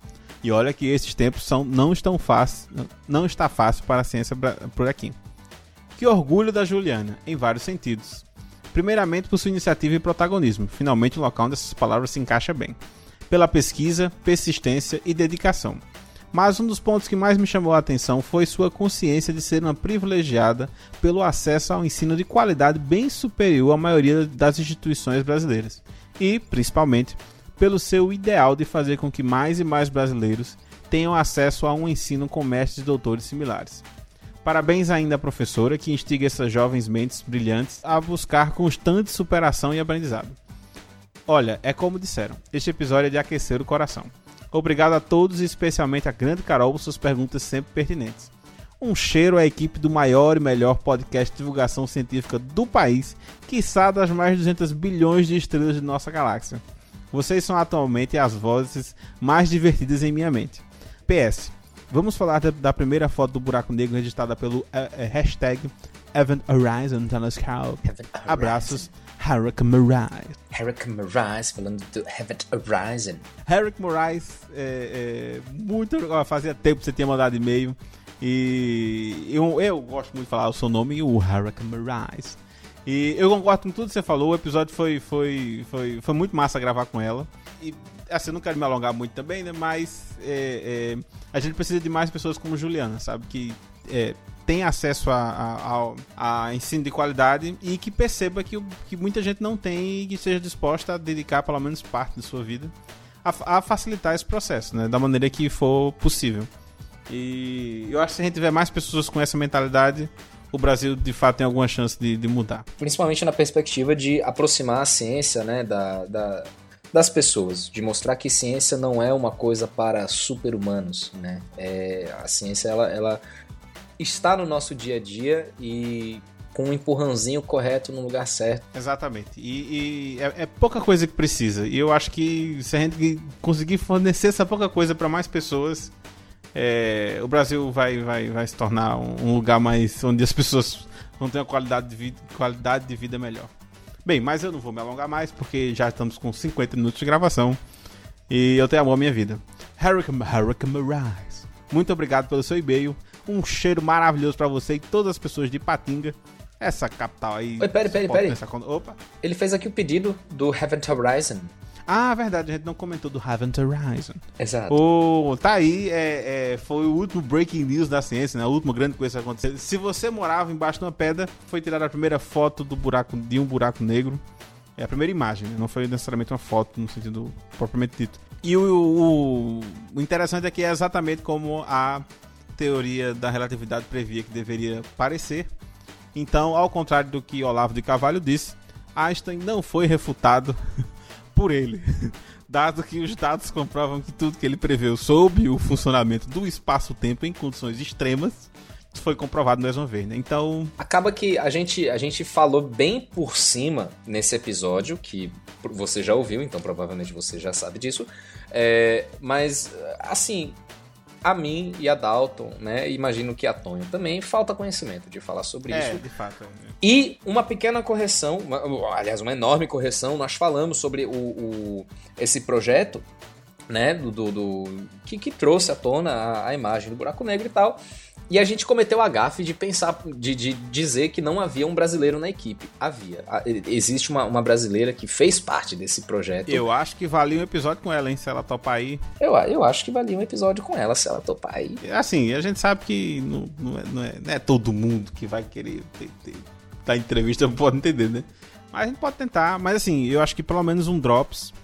E olha que esses tempos são, não estão fácil, não está fácil para a ciência por aqui. Que orgulho da Juliana, em vários sentidos. Primeiramente por sua iniciativa e protagonismo, finalmente um local onde essas palavras se encaixam bem. Pela pesquisa, persistência e dedicação. Mas um dos pontos que mais me chamou a atenção foi sua consciência de ser uma privilegiada pelo acesso ao ensino de qualidade bem superior à maioria das instituições brasileiras. E, principalmente, pelo seu ideal de fazer com que mais e mais brasileiros tenham acesso a um ensino com mestres e doutores similares. Parabéns ainda à professora que instiga essas jovens mentes brilhantes a buscar constante superação e aprendizado. Olha, é como disseram, este episódio é de aquecer o coração. Obrigado a todos e especialmente a grande Carol por suas perguntas sempre pertinentes. Um cheiro à equipe do maior e melhor podcast de divulgação científica do país, quiçá das mais de 200 bilhões de estrelas de nossa galáxia. Vocês são atualmente as vozes mais divertidas em minha mente. PS. Vamos falar da, da primeira foto do buraco negro registrada pelo eh, eh, hashtag Event Horizon Telescope. Abraços, Haruka Moraes. Hurricane Moraes, falando do Heaven Horizon. Haruka Moraes, é, é, muito. ó, fazia tempo que você tinha mandado e-mail. E eu, eu gosto muito de falar o seu nome, o Haruka Moraes. E eu concordo com tudo que você falou. O episódio foi, foi, foi, foi muito massa gravar com ela. E assim, não quero me alongar muito também, né? Mas é, é, a gente precisa de mais pessoas como Juliana, sabe? Que é, tem acesso a, a, a ensino de qualidade e que perceba que, que muita gente não tem e que seja disposta a dedicar pelo menos parte de sua vida a, a facilitar esse processo, né? Da maneira que for possível. E eu acho que se a gente tiver mais pessoas com essa mentalidade, o Brasil de fato tem alguma chance de, de mudar. Principalmente na perspectiva de aproximar a ciência né, da, da- das pessoas, de mostrar que ciência não é uma coisa para super-humanos. Né? É, a ciência ela, ela está no nosso dia a dia e com um empurrãozinho correto no lugar certo. Exatamente. E, e é, é pouca coisa que precisa. E eu acho que se a gente conseguir fornecer essa pouca coisa para mais pessoas, é, o Brasil vai, vai, vai se tornar um lugar mais onde as pessoas vão ter uma qualidade de vida, qualidade de vida melhor. Bem, mas eu não vou me alongar mais porque já estamos com 50 minutos de gravação e eu tenho amor à minha vida. Hurricane, Hurricane Rise. Muito obrigado pelo seu e-mail. Um cheiro maravilhoso para você e todas as pessoas de Patinga. Essa capital aí. Oi, peraí, peraí. Opa. Ele fez aqui o pedido do Heaven Horizon. Ah, verdade, a gente não comentou do Heaven Horizon. Exato. O, tá aí, é, é, foi o último breaking news da ciência, né? A última grande coisa que aconteceu. Se você morava embaixo de uma pedra, foi tirada a primeira foto do buraco, de um buraco negro. É a primeira imagem, né? não foi necessariamente uma foto no sentido propriamente dito. E o, o, o interessante é que é exatamente como a teoria da relatividade previa que deveria parecer. Então, ao contrário do que Olavo de Carvalho disse, Einstein não foi refutado [LAUGHS] por ele, [LAUGHS] dado que os dados comprovam que tudo que ele preveu sobre o funcionamento do espaço-tempo em condições extremas foi comprovado mais uma vez, né? Então. Acaba que a gente, a gente falou bem por cima nesse episódio, que você já ouviu, então provavelmente você já sabe disso. É, mas, assim, a mim e a Dalton, né? Imagino que a Tonha também, falta conhecimento de falar sobre é, isso. de fato. E uma pequena correção, uma, aliás, uma enorme correção, nós falamos sobre o, o esse projeto, né? Do, do, do que, que, trouxe à tona a, a imagem do buraco negro e tal. E a gente cometeu a gafe de pensar, de, de, dizer que não havia um brasileiro na equipe. Havia. Existe uma, uma brasileira que fez parte desse projeto. Eu acho que valia um episódio com ela, hein? Se ela topar aí. Eu, eu acho que valia um episódio com ela, se ela topar aí. Assim, a gente sabe que não, não, é, não, é, não é todo mundo que vai querer ter, ter, dar entrevista, pode entender, né? Mas a gente pode tentar. Mas assim, eu acho que pelo menos um Drops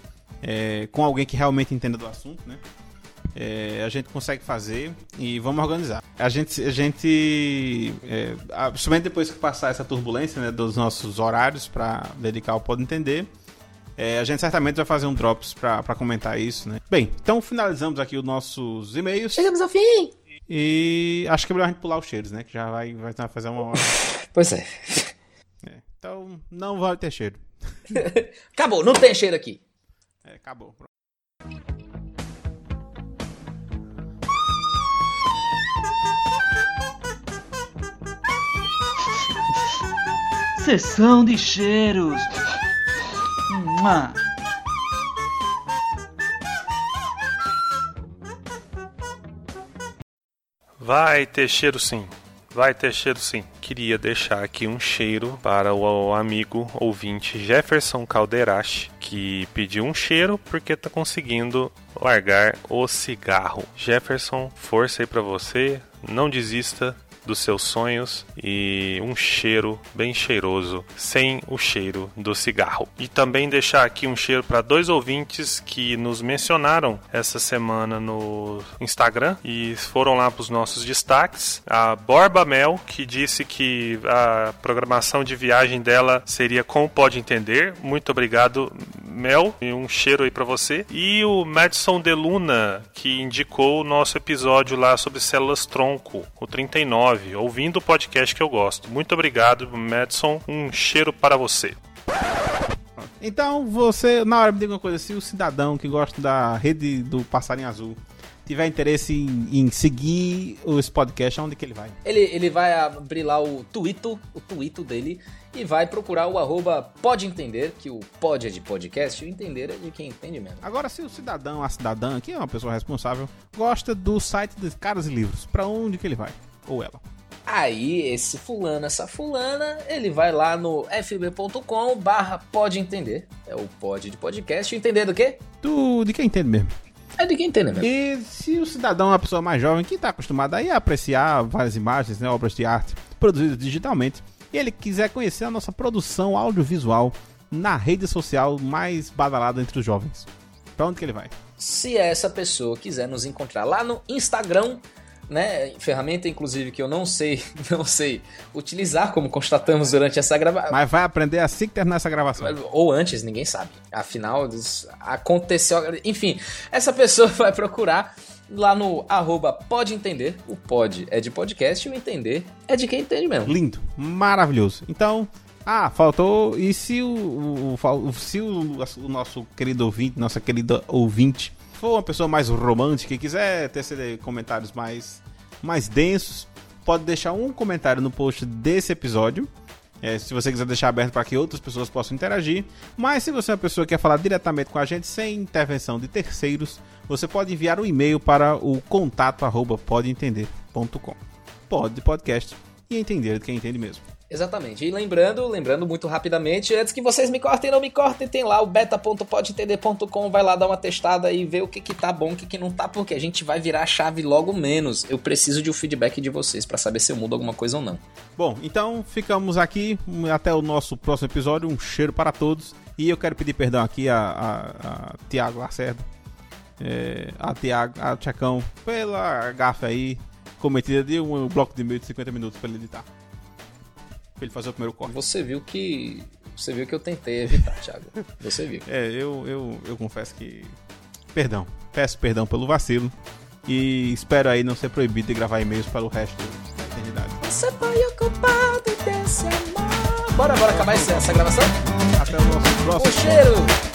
é, com alguém que realmente entenda do assunto, né? É, a gente consegue fazer e vamos organizar. A gente, a gente é, principalmente depois que passar essa turbulência né, dos nossos horários para dedicar ao Pode Entender, é, a gente certamente vai fazer um drops para comentar isso, né? Bem, então finalizamos aqui os nossos e-mails. Chegamos ao fim! E acho que é melhor a gente pular os cheiros, né? Que já vai, vai fazer uma hora. [LAUGHS] pois é. é. Então, não vai ter cheiro. [LAUGHS] acabou, não tem cheiro aqui. É, acabou. Sessão de cheiros. Mua. Vai ter cheiro sim. Vai ter cheiro sim. Queria deixar aqui um cheiro para o amigo ouvinte Jefferson Calderache, que pediu um cheiro porque tá conseguindo largar o cigarro. Jefferson, força aí para você. Não desista, dos seus sonhos e um cheiro bem cheiroso, sem o cheiro do cigarro. E também deixar aqui um cheiro para dois ouvintes que nos mencionaram essa semana no Instagram e foram lá para os nossos destaques. A Borba Mel, que disse que a programação de viagem dela seria como pode entender. Muito obrigado, Mel, e um cheiro aí para você. E o Madison Deluna, que indicou o nosso episódio lá sobre células tronco, o 39 ouvindo o podcast que eu gosto. Muito obrigado, Madison. Um cheiro para você. Então, você, na hora me diga uma coisa, se o cidadão que gosta da rede do Passarinho Azul tiver interesse em, em seguir esse podcast, aonde que ele vai? Ele, ele vai abrir lá o Twitter, o Twitter dele, e vai procurar o arroba pode entender, que o pode é de podcast e o entender é de quem entende mesmo. Agora, se o cidadão, a cidadã, que é uma pessoa responsável, gosta do site dos Caras e Livros, para onde que ele vai? Ou ela? Aí esse fulano, essa fulana, ele vai lá no fb.com barra pode entender. É o pode de podcast. Entender do quê? Do, de quem entende mesmo. É de quem entende mesmo. E se o cidadão é uma pessoa mais jovem que está acostumado a apreciar várias imagens, né, obras de arte produzidas digitalmente, e ele quiser conhecer a nossa produção audiovisual na rede social mais badalada entre os jovens, para onde que ele vai? Se essa pessoa quiser nos encontrar lá no Instagram, né? Ferramenta, inclusive, que eu não sei, [LAUGHS] não sei utilizar, como constatamos durante essa gravação. Mas vai aprender assim que terminar essa gravação. Ou antes, ninguém sabe. Afinal, aconteceu. Enfim, essa pessoa [LAUGHS] vai procurar lá no arroba pode entender. O pode é de podcast e o entender é de quem entende mesmo. Lindo, maravilhoso. Então, ah, faltou. E se o, o- o- se o, o nosso querido ouvinte, nossa querida ouvinte, for uma pessoa mais romântica e quiser ter comentários mais, mais densos, pode deixar um comentário no post desse episódio. É, se você quiser deixar aberto para que outras pessoas possam interagir. Mas se você é uma pessoa que quer falar diretamente com a gente sem intervenção de terceiros, você pode enviar um e-mail para o contato arroba podeentender.com. Pode podcast e entender de quem entende mesmo. Exatamente. E lembrando, lembrando muito rapidamente, antes que vocês me cortem, não me cortem, tem lá o beta.podentender.com, vai lá dar uma testada e ver o que que tá bom, o que que não tá, porque a gente vai virar a chave logo menos. Eu preciso de um feedback de vocês para saber se eu mudo alguma coisa ou não. Bom, então ficamos aqui até o nosso próximo episódio. Um cheiro para todos. E eu quero pedir perdão aqui a, a, a Tiago Lacerda, é, a Tiago, a Tchacão, pela gafe aí cometida de um bloco de meio de 50 minutos para ele editar. Pra ele fazer o primeiro corte. Você viu que. Você viu que eu tentei evitar, Thiago. Você viu. É, eu, eu, eu confesso que. Perdão. Peço perdão pelo vacilo. E espero aí não ser proibido de gravar e-mails para o resto da eternidade. Você foi o culpado desse amor. Bora, bora acabar essa, essa gravação? Até o nosso próximo. O cheiro!